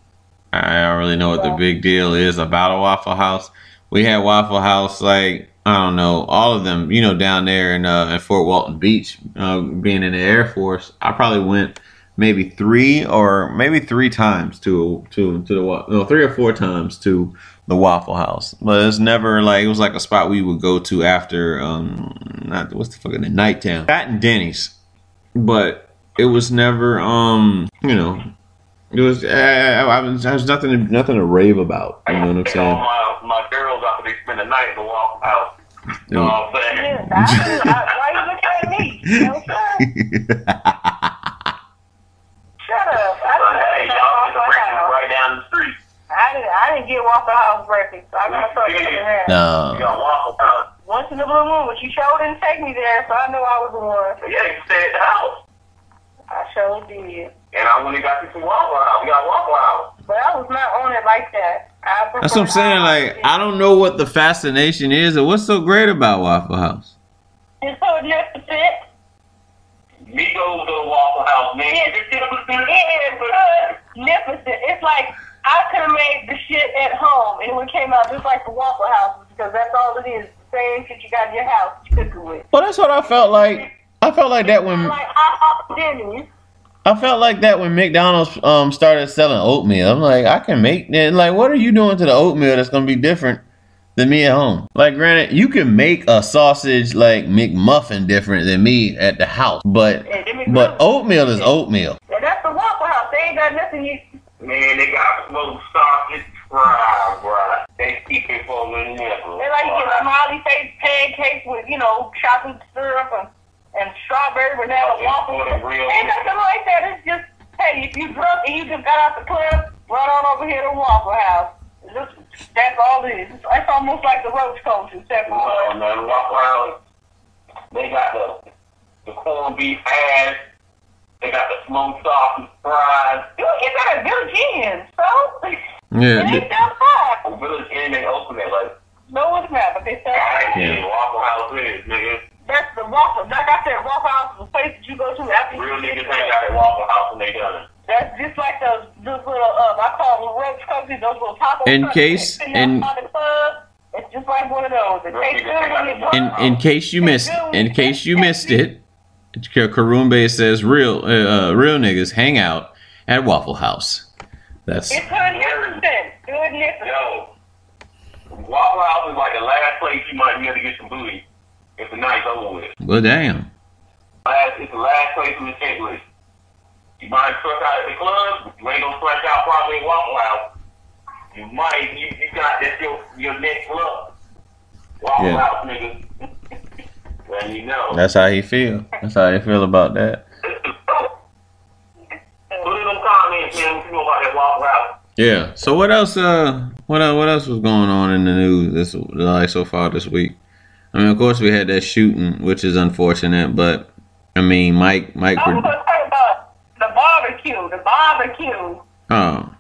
I don't really know what the big deal is about a Waffle House. We had Waffle House like I don't know all of them. You know, down there in uh, in Fort Walton Beach, uh, being in the Air Force, I probably went maybe three or maybe three times to to to the no three or four times to the Waffle House. But it's never like it was like a spot we would go to after um not what's the fucking night town that and Denny's, but it was never um you know it was uh, I was I was nothing to, nothing to rave about. You know what I'm saying? all my, my girls after they spend the night in the Waffle House. You know what I'm saying? Yeah, I, I, why you looking at me? You know what I'm saying? Shut up. I But didn't hey, get y'all get the Waffle breakfast House. right down the street. I didn't, I didn't get Waffle House breakfast. So I'm gonna start getting that. You no. got Waffle House. Once in the blue moon, but you sure didn't take me there, so I knew I was the one. Yeah, you stay at the house. I sure did. And I went and got you some Waffle House. We got Waffle House. But I was not on it like that. I That's what I'm saying. Like I don't know what the fascination is or what's so great about Waffle House. It's so magnificent. Me go to Waffle House, man. It is magnificent. It's like I could have made the shit at home and it would came out just like the Waffle House because that's all it is. The same shit you got in your house you cook it with. Well, that's what I felt like. I felt like that when Like I I felt like that when McDonald's um started selling oatmeal. I'm like, I can make that. Like, what are you doing to the oatmeal that's gonna be different than me at home? Like, granted, you can make a sausage like McMuffin different than me at the house, but but oatmeal is oatmeal. And that's the Waffle House. They ain't got nothing you Man, they got smoked sausage fries, bruh. They keep it for the nipple. They like to get smiley face pancakes with, you know, chocolate syrup and, and strawberry banana waffles. for the real- Ain't nothing like that. It's just, hey, if you drunk and you just got out the club, run on over here to Waffle House. Just, that's all it is. It's, it's almost like the roach culture, except for Well, man, Waffle House, they got the, the corned beef hash. They got the smoked sausage, fries. You get that at Village Inn, so. Yeah, It ain't that far. Village Inn, they open it like, No, it's not, but they sell I Yeah. ain't Waffle House is, nigga. That's the Waffle. Like I said, Waffle House is a place that you go to after Real you niggas hang out at Waffle House when they done it. That's just like those, those little, um, I call them roach cookies, those little taco In trucks case- that in- outside the club. It's just like one of those. It tastes good when you in in case you missed in case you missed it, Karumbe says real uh, uh, real niggas hang out at Waffle House. That's It's on magnificent. Magnificent. Yo, Waffle House is like the last place you might be able to get some booty if the night's over with. well, damn. Last, it's the last place in the checklist. You might truck out at the club, you ain't gonna fresh out probably at Waffle House. You might, you, you got that's your your next club. Waffle Yeah. House, nigga. You know. That's how he feel. That's how he feel about that. Put in them comments, man, what you know about that Waffle House. Yeah. So what else? Uh, what what else was going on in the news this like so far this week? I mean, of course, we had that shooting, which is unfortunate, but I mean, Mike, Mike. I was going to talk about the barbecue. The barbecue. Oh,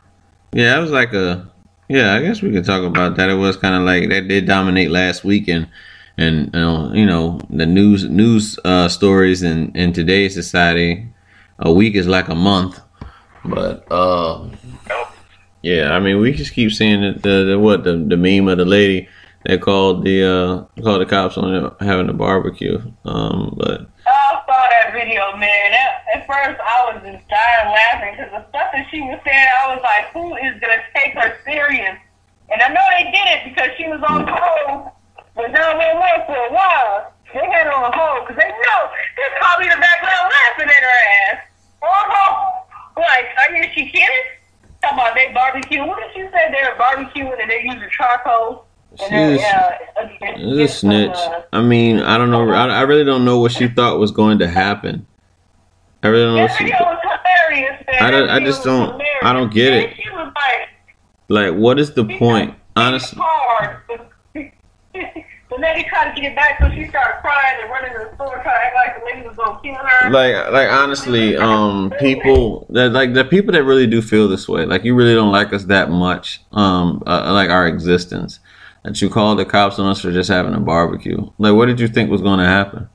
yeah, it was like a. Yeah, I guess we could talk about that. It was kind of like that did dominate last week, and you know, the news news uh, stories in in today's society. A week is like a month, but uh, yeah, I mean, we just keep seeing the, the, the what the, the meme of the lady that called the uh called the cops on having a barbecue. Um, but I saw that video, man. At, at first, I was just dying laughing because the stuff that she was saying, I was like, who is going to take her serious? And I know they did it because she was on hold with 911 for a while. They had her on hold because they know they're probably in the background laughing at her ass. On hold. Like, are you, she kidding? Talking about they barbecue. What did she say? They were barbecuing and they using charcoal. And then, She's- yeah, against- It's a snitch. uh, I mean, I don't know. I, I really don't know what she thought was going to happen. I really don't know. What she, was. I don't- I just don't- hilarious. I don't get it. Like, like, what is the point? Honestly, hard. The lady tried to get it back, so she started crying and running to the store, trying to act like the lady was gonna kill her. like, like honestly, um, people that like the people that really do feel this way, like you really don't like us that much, um, uh, like our existence, that you called the cops on us for just having a barbecue. Like, what did you think was going to happen?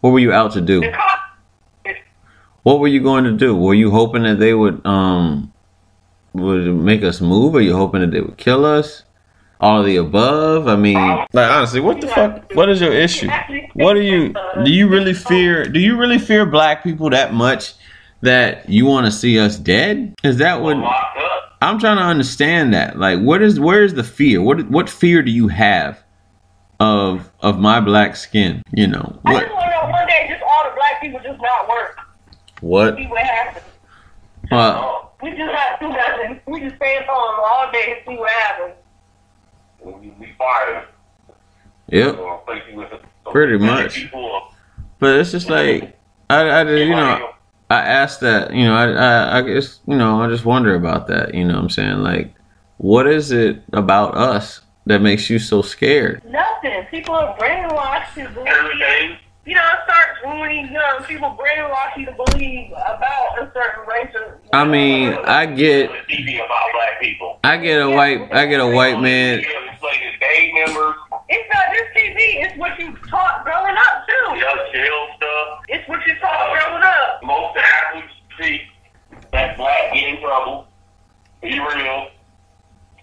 What were you out to do? What were you going to do? Were you hoping that they would um would make us move? Are you hoping that they would kill us? All of the above? I mean, like honestly, what the fuck? What is your issue? What do you do? You really fear? Do you really fear black people that much that you want to see us dead? Is that what I'm trying to understand? That like, what is where is the fear? What what fear do you have of of my black skin? You know I what just want to know one day, just all the black people just not work. what? See what happens. Uh, We just not do nothing. We just stay at home all day and see what happens. We, we fired yep. you with a, Pretty much. But it's just like I, I just, you know, I asked that, you know, I, I, I guess, you know, I just wonder about that. You know, what I'm saying, like, what is it about us that makes you so scared? Nothing. People are brainwashed to believe. Everything. You know, it starts when you know people brainwash you to believe about a certain race. I mean, I get, TV about black people. I get a white, I get a white man. It's like the gang members, it's not just TV. It's what you taught growing up too. just jail stuff. It's what you taught growing up. Uh, most of athletes see that black get in trouble. Be real.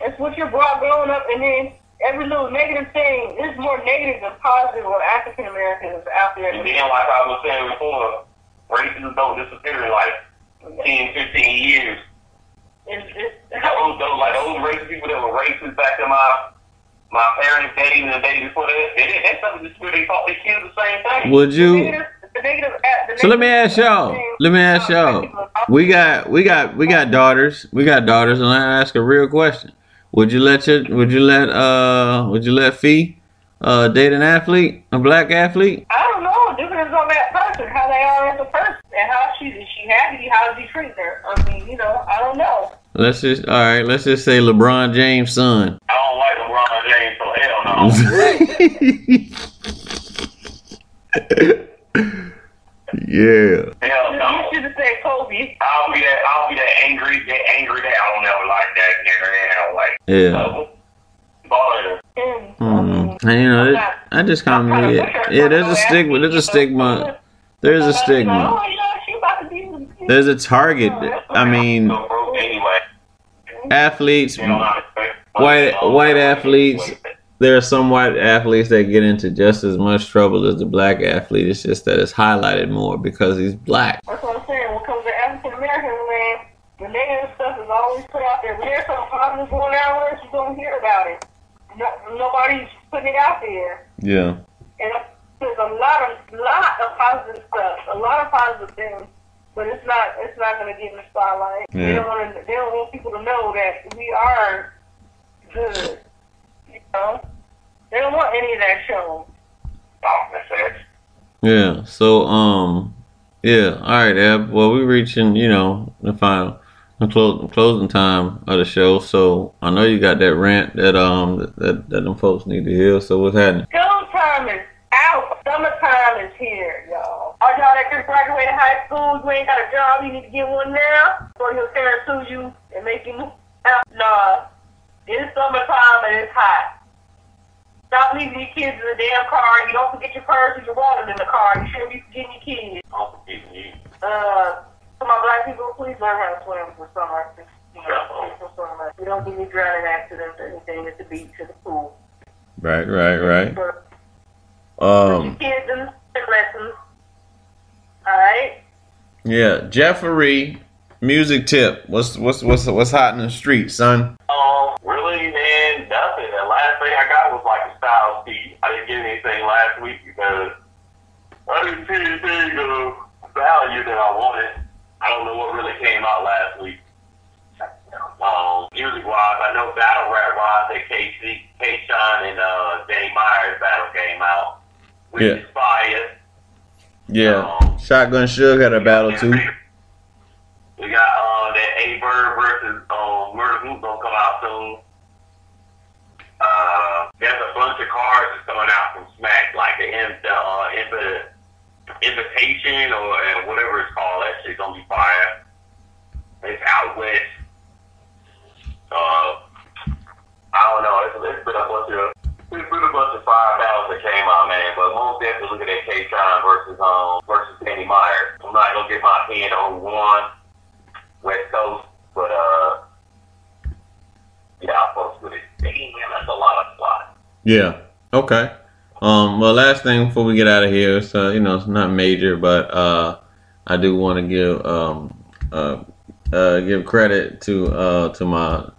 It's what you brought growing up, and then every little negative thing is more negative than positive with African Americans out there. And then, like I was saying before, racism don't disappear in like 10, 15 years. It's, it's, Those, those, like those racist people that were racist back in my my parents' days and the days before that, they, they, that's something just where they taught their kids the same thing. Would the you? negative, the negative, uh, the So let me ask y'all. Let me ask y'all. We got, we got, we got daughters. We got daughters, and I ask a real question. Would you let your, would you let, uh, would you let Fee, uh, date an athlete, a black athlete? I don't know. It depends on that person, how they are as a person, and how she is she happy, how does he treat her. I mean, you know, I don't know. Let's just, all right. Let's just say LeBron James' son. I don't like LeBron James, so hell no. yeah. hell You no. should have said Kobe. I'll be that. I'll be that angry. That angry that I don't ever like that nigga. And I don't like. Yeah. Baller. And, Mm. And you know, it, I just kind of yeah, yeah. There's a stigma. There's a stigma. There's a stigma. Oh, yeah, she about to be. There's a target. I mean, So broke anyway. athletes, You know how to expect- White- white athletes. There are some white athletes that get into just as much trouble as the black athlete. It's just that it's highlighted more because he's black. That's what I'm saying. When it comes to African Americans, man, the negative stuff is always put out there. When there's something positive going on with us, you don't hear about it. No, nobody's putting it out there. Yeah. And there's a lot of lot of positive stuff, a lot of positive things, but it's not it's not going to get in the spotlight. They don't want to, they don't want people to know that we are good. You know, they don't want any of that shown. Oh. Yeah. So um yeah, all right, Eb. Well we're reaching, you know, the final the close, closing time of the show. So I know you got that rant that um that, that, that them folks need to hear. So what's happening? School time is out. Summertime is here, y'all. All y'all that just graduated high school, you ain't got a job, you need to get one now. Before your parents sue you and make you move out. Nah, it's summertime and it's hot. Stop leaving your kids in the damn car. You don't forget your purse and your wallet in the car. You shouldn't be forgetting your kids. I'm forgetting you. Uh, to my black people, please learn how to swim for summer. You know, for summer. We don't get any drowning accidents or anything at the beach or the pool. Right, right, right. But Um kids in the lessons. Alright? yeah, Jeffrey, music tip. What's what's what's what's hot in the street, son? Um, really, man, nothing. The last thing I got was like a style. I didn't get anything last week because I didn't see anything of value that I wanted. I don't know what really came out last week. Um, music wise, I know battle rap wise that KC, K Shine and uh Danny Myers battle came out. Which Yeah. is fire. Yeah. Shotgun Suge had a battle too. We got uh, that Aye Verb versus um, Murda Mook gonna come out soon. There's a bunch of cards that's coming out from Smack, like the, uh, invi- invitation or uh, whatever it's called. That shit's gonna be fire. It's out west. Uh, I don't know. It's, it's been a bunch of it's been a bunch of fire battles that came out, man. But most definitely look at K Shine versus um versus Danny Myers. I'm not gonna get my opinion on one West Coast, but uh, yeah. Okay. Um. Well, last thing before we get out of here, so you know it's not major, but uh, I do want to give um uh, uh give credit to uh to my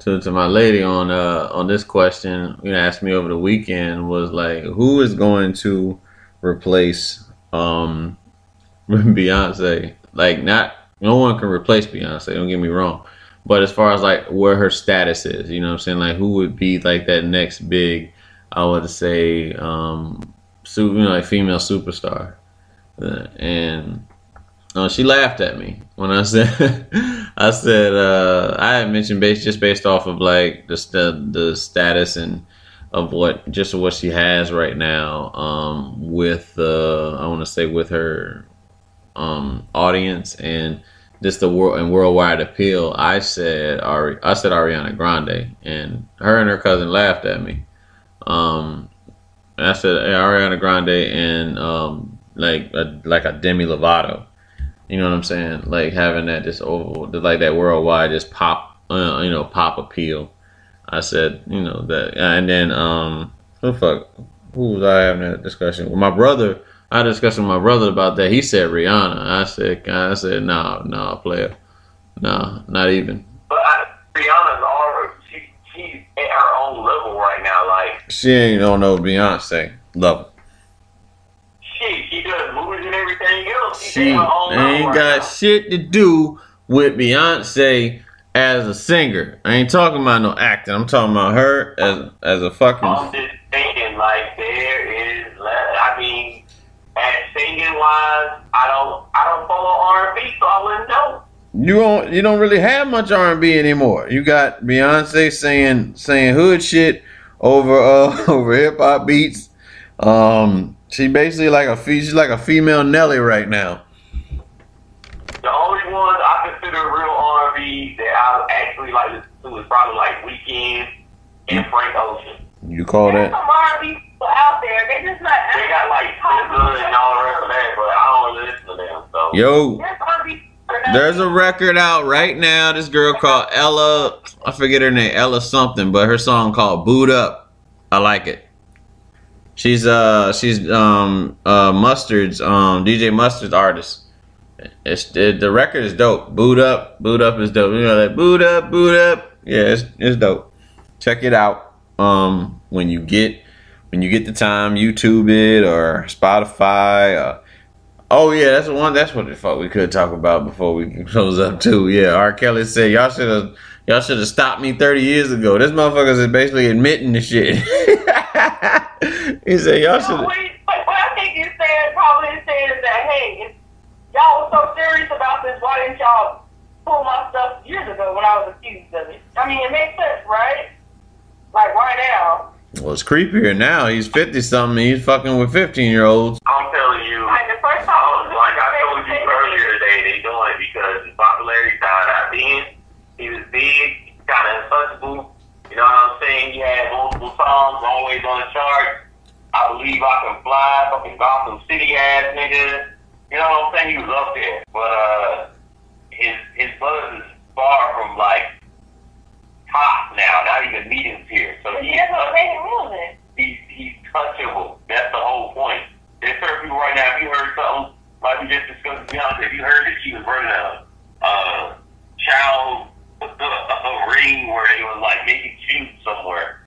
to to my lady on uh on this question. You know, asked me over the weekend was like, who is going to replace um Beyonce? Like, not no one can replace Beyonce. Don't get me wrong. But as far as like where her status is, you know what I'm saying? Like who would be like that next big, I would say, um, su- you know, like female superstar. Uh, and uh, she laughed at me when I said, I said, uh, I had mentioned based just based off of like the st- the status and of what just what she has right now um, with uh, I want to say with her um, audience and just the world and worldwide appeal. I said Ari, I said Ariana Grande, and her and her cousin laughed at me. Um, I said hey, Ariana Grande and um, like a, like a Demi Lovato. You know what I'm saying? Like having that just over like that worldwide just pop, uh, you know, pop appeal. I said, you know that, and then um, who fuck, who was I having that discussion with? My brother. I discussed with my brother about that. He said Rihanna. I said, I said, no, no, player, no, not even. But I, Rihanna's already she she's at her own level right now. Like She ain't on no Beyonce level. shit, she does movies and everything else. She's She at her own level ain't right got now. shit to do with Beyonce as a singer. I ain't talking about no acting. I'm talking about her as as a I'm fucking. just thinking, like there is. I mean, as singing wise, I don't I don't follow R and B, so I wouldn't know. You don't you don't really have much R and B anymore. You got Beyonce saying saying hood shit over uh over hip hop beats. Um, she basically like a she's like a female Nelly right now. The only ones I consider real R&B that I actually like listen to is probably like Weeknd and Frank Ocean. You call There's that? some R&B people out there. They just not. They got like SZA and all the rest of that, but I don't listen to them. So Yo, There's R&B. there's a record out right now. This girl called Ella, I forget her name, Ella something, but her song called "Boo'd Up." I like it. She's uh she's um uh Mustard's um DJ Mustard's artist. It's it, the record is dope. Boot up, boot up is dope. You know that boot up, boot up. Yeah, it's it's dope. Check it out. Um, when you get when you get the time, YouTube it or Spotify. Uh, oh yeah, that's the one. That's what the fuck we could talk about before we close up too. Yeah, R. Kelly said y'all should have y'all should have stopped me thirty years ago. This motherfuckers is basically admitting the shit. he said y'all should. No, what, I think he's saying probably is that hey, y'all was so serious about this, why didn't y'all pull my stuff years ago when I was accused of it? I mean, it makes sense, right? Like right now. Well, it's creepier now. He's fifty something. He's fucking with fifteen year olds. I'm telling you, Like the first time. I was, like I told you earlier today, they doing it because his popularity died out then. He was big, kind of untouchable. You know what I'm saying? He had multiple songs, always on the chart. I believe I can fly, fucking Gotham City ass nigga. You know what I'm saying? He was up there, but uh, his his buzz is far from like top now. Not even mediums here. So he's that's what music. he's he's touchable. That's the whole point. There's certain people right now. If you heard something like we just discussed Beyonce, if you heard that she was running a uh, child a ring where they was like making shoot somewhere.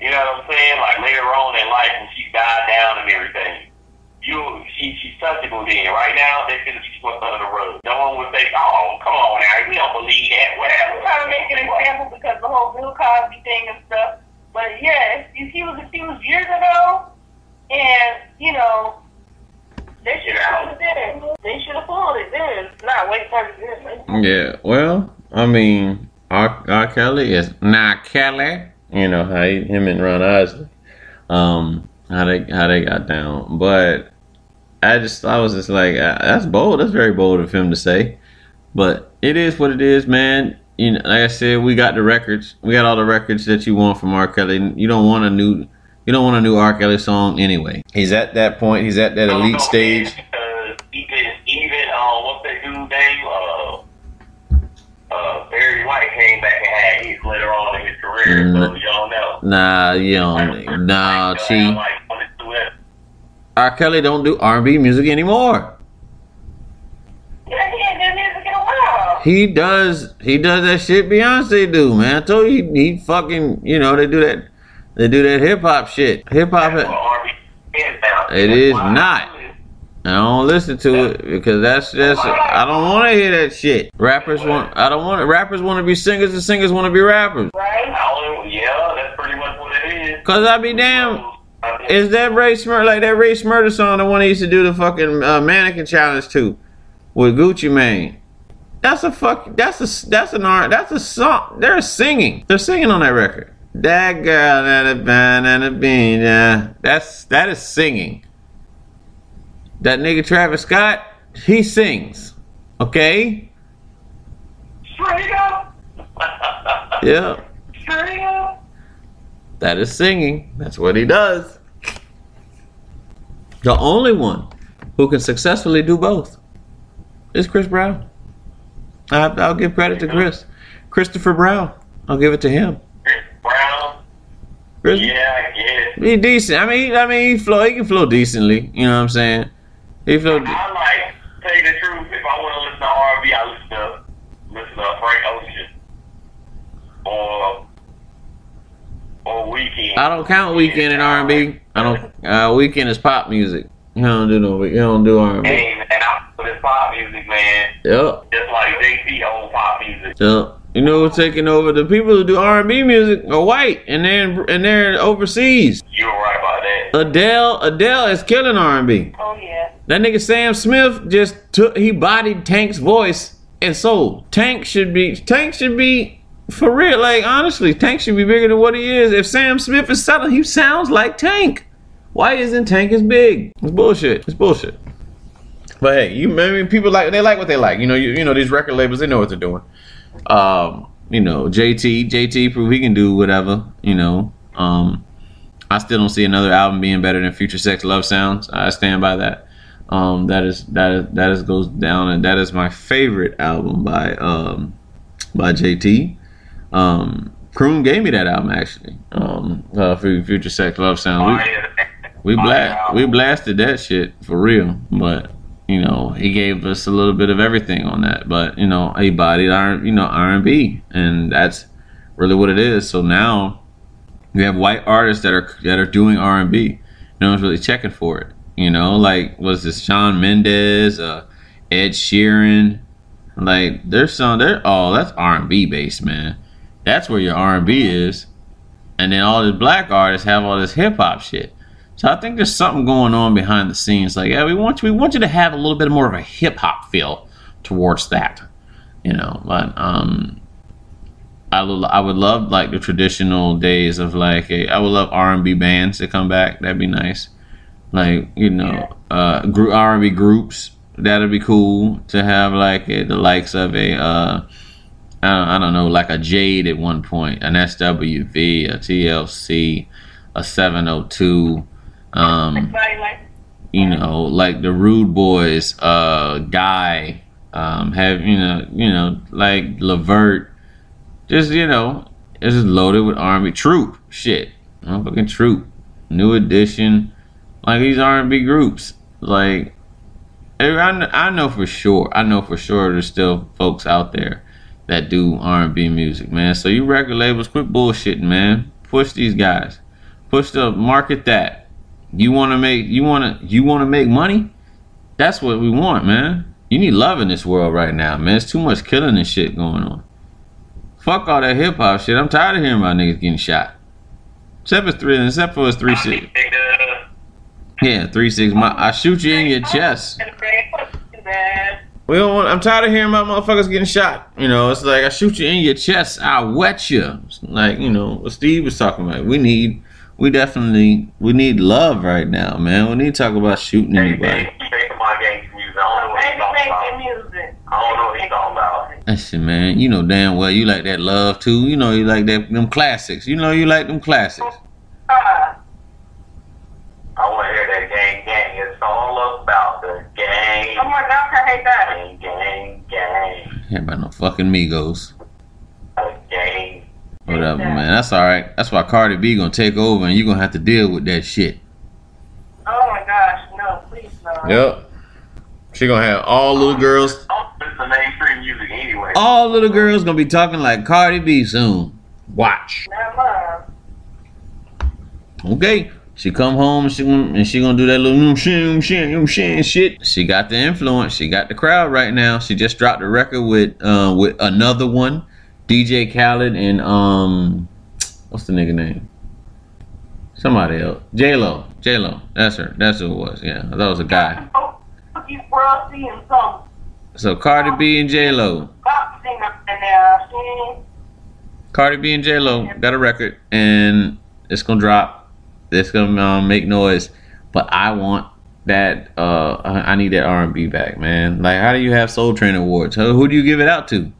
You know what I'm saying? Like later on in life when she died down and everything. You she she's touchable then. Right now they feel she's swept under the rug. No one would say, Oh, come on now, we don't believe that, I'm whatever. trying to make an example because the whole Bill Cosby thing and stuff. But yeah, if he was accused years ago, and you know, they should have pulled it then. They should have pulled it then. Not wait thirty years later. Yeah, well, I mean, R. R. Kelly is not Kelly. You know how he, him and Ron Isley, um, how they how they got down. But I just I was just like, uh, that's bold. That's very bold of him to say. But it is what it is, man. You know, like I said, we got the records. We got all the records that you want from R. Kelly. You don't want a new. You don't want a new R. Kelly song anyway. He's at that point. He's at that No, elite no, stage. man, Because even even um, what's that dude name? Uh, uh, Barry White came back and had hits later on in his career, so you don't know. Nah, you don't. Nah, Like, uh, see. like, one or two episodes. R. Kelly don't do R&B music anymore. Yeah, he ain't done music in a while. He does. He does that shit Beyonce do, man. I told you he, he fucking. You know they do that. They do that hip hop shit. Hip hop. That's is. It is not. I don't listen to it because that's just. I don't want to hear that shit. Rappers want. I don't want. Rappers want to be singers and singers want to be rappers. Right? I don't- Yeah, that's pretty much what it is. Cause I be damn. Is that Rae Sremmurd like that Rae Sremmurd song the one he used to do the fucking uh, mannequin challenge to with Gucci Mane? That's a fuck. That's a that's an art. That's a song. They're singing. They're singing on that record. That girl and a band and a bean. Yeah, that's that is singing. That nigga Travis Scott, he sings. Okay. Straight up. Yeah, Straight up. That is singing. That's what he does. The only one who can successfully do both is Chris Brown. I, I'll give credit to Chris. Christopher Brown. I'll give it to him. Chris Brown. Chris, Yeah, I guess. He decent. I mean, I mean, he flow. He can flow decently. You know what I'm saying? He flow. de- I like tell you the truth. If I want to listen to R&B, I listen to listen to Frank Ocean or or Weeknd. I don't count Weeknd in R&B. I don't. Uh, Weeknd is pop music. You don't do no. You don't do R&B. Hey man, I for this pop music, man. Yep. Just like JT old pop music. Yep. You know what's taking over? The people who do R&B music are white, and they're and they're overseas. You were right about that. Adele, Adele is killing R&B. Oh yeah. That nigga Sam Smith just took he bodied Tank's voice and sold. Tank should be Tank should be for real. Like honestly, Tank should be bigger than what he is. If Sam Smith is selling, he sounds like Tank. Why isn't Tank as big? It's bullshit. It's bullshit. But hey, you I mean people like they like what they like. You know, you, you know these record labels they know what they're doing. Um, you know, JT, JT prove he can do whatever. You know, um, I still don't see another album being better than Future Sex Love Sounds. I stand by that. Um, that is that is that is goes down and that is my favorite album by um by JT. Um, Kroon gave me that album actually. Um, uh, Future Sex Love Sounds. We, we blast we blasted that shit for real, but you know he gave us a little bit of everything on that. But you know he bodied R you know R and B, and that's really what it is. So now we have white artists that are that are doing R and B. No one's really checking for it. You know, like was this Shawn Mendes, uh, Ed Sheeran? Like there's some they're all oh, that's R and B based, man. That's where your R and B is. And then all these black artists have all this hip hop shit. So I think there's something going on behind the scenes. Like, yeah, we want you, we want you to have a little bit more of a hip hop feel towards that, you know. But um, I, I would love like the traditional days of like a, I would love R and B bands to come back. That'd be nice. Like you know, uh, group R and B groups. That'd be cool to have like a, the likes of a. Uh, I don't know, like a Jade at one point, an SWV, a TLC, a 702, um, you know, like the Rude Boys, uh, Guy, um, have you know, you know, like LeVert, just you know, it's just loaded with army troop shit, motherfucking troop, new edition, like these R&B groups, like I, I know for sure, I know for sure, there's still folks out there that do R&B music, man. So you record labels, quit bullshitting, man. Push these guys, push the market that you want to make you want to you want to make money? That's what we want, man. You need love in this world right now, man. It's too much killing and shit going on. Fuck all that hip hop shit. I'm tired of hearing about niggas getting shot. Except for three, except for it's three six. Yeah, three six. My, I shoot you in your chest. We don't want, I'm tired of hearing about motherfuckers getting shot. You know, it's like I shoot you in your chest, I wet you. Like you know what Steve was talking about. We need we definitely we need love right now, man. We need to talk about shooting anybody. Listen, man, you know damn well you like that love too. You know you like that them classics. You know you like them classics. I want to hear that gang gang. It's all about the gang. Oh my god, I hate that. Gang gang gang. Ain't about no fucking Migos. Gang Whatever, man. That's all right. That's why Cardi B gonna take over, and you gonna have to deal with that shit. Oh my gosh, no, please no. Yep. She gonna have all little girls. Oh, it's mainstream music anyway. All little girls gonna be talking like Cardi B soon. Watch. Okay. She come home and she gonna, and she gonna do that little shim shim shim shit. She got the influence. She got the crowd right now. She just dropped a record with uh, with another one. DJ Khaled and um, what's the nigga name? Somebody else. J Lo. J Lo. That's her. That's who it was. Yeah, that was a guy. So Cardi B and J Lo. Cardi B and J Lo got a record, and it's gonna drop. It's gonna um, make noise, but I want that. Uh, I need that R and B back, man. Like, how do you have Soul Train awards? Who, who do you give it out to?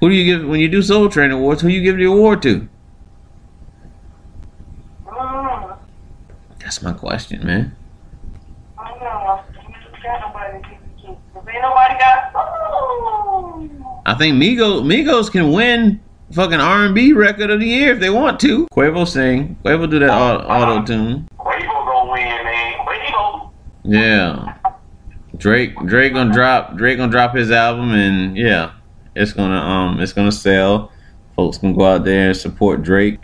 Who do you give when you do Soul Train Awards? Who you give the award to? That's my question, man. I think Migos Migos can win fucking R and B record of the year if they want to. Quavo sing. Quavo do that auto tune. Quavo gonna win, man. Quavo. Yeah. Drake Drake gonna drop Drake gonna drop his album and yeah. It's gonna um it's gonna sell. Folks can go out there and support Drake.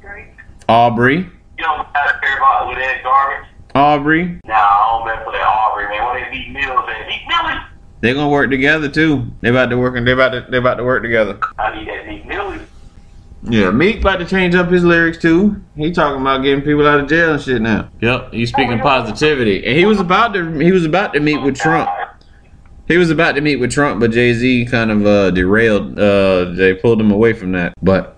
Drake. Aubrey. You don't gotta care about with that garbage. Aubrey. Nah, I don't mess with that Aubrey, man. What they Meek Mills and Meek Millie. They're gonna work together too. They about to work and they about to they about to work together. I need that Meek Millie. Yeah, Meek about to change up his lyrics too. He talking about getting people out of jail and shit now. Yep, he's speaking positivity, and he was about to he was about to meet with Trump. He was about to meet with Trump, but Jay Z kind of uh, derailed. Uh, they pulled him away from that. But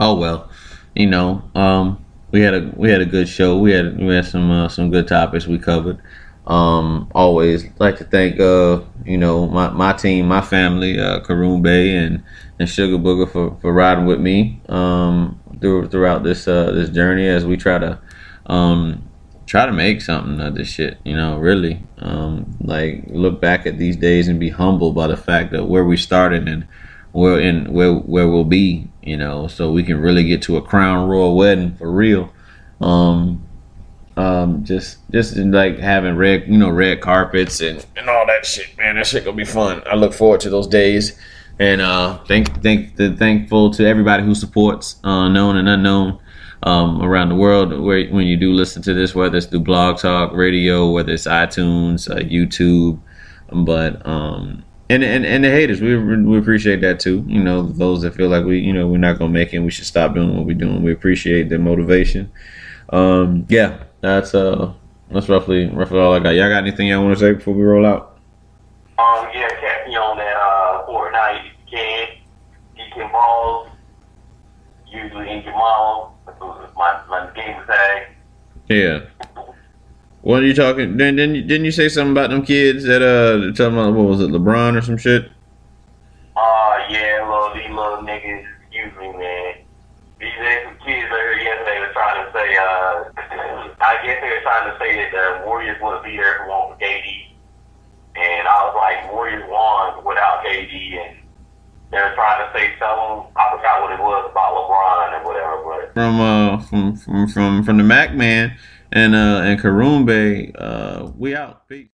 oh well, you know, um, we had a we had a good show. We had we had some uh, some good topics we covered. Um, always like to thank uh, you know, my, my team, my family, uh, Karoon Bay and and Sugar Booger for, for riding with me um, through, throughout this uh, this journey as we try to um, try to make something of this shit. You know, really, um, like look back at these days and be humbled by the fact that where we started and where in where where we'll be. You know, so we can really get to a crown royal wedding for real. Um, um, just just like having red, you know, red carpets and, and all that shit, man. That shit gonna be fun. I look forward to those days, and uh, thank thank the thankful to everybody who supports uh, known and unknown um, around the world. Where when you do listen to this, whether it's through Blog Talk Radio, whether it's iTunes, uh, YouTube, but um, and, and and the haters, we we appreciate that too. You know, those that feel like we, you know, we're not gonna make it, we should stop doing what we're doing. We appreciate the motivation. Um, yeah, that's uh, that's roughly roughly all I got. Y'all got anything y'all want to say before we roll out? Um, yeah, catch me on that uh, Fortnite can. Deacon balls. Usually in Jamal. My my game tag. Yeah. What are you talking? Then didn't didn't you say something about them kids that uh talking about what was it LeBron or some shit? Uh, yeah, little these little niggas. Excuse me, man. These there's some kids there yesterday were trying to say. Uh, I guess they were trying to say that the Warriors wouldn't be there if it for KD. And I was like, Warriors won without KD, and they were trying to say something. I forgot what it was about LeBron and whatever, but From uh from from from from the Mac Man and uh and Bay. Uh, we out. Peace.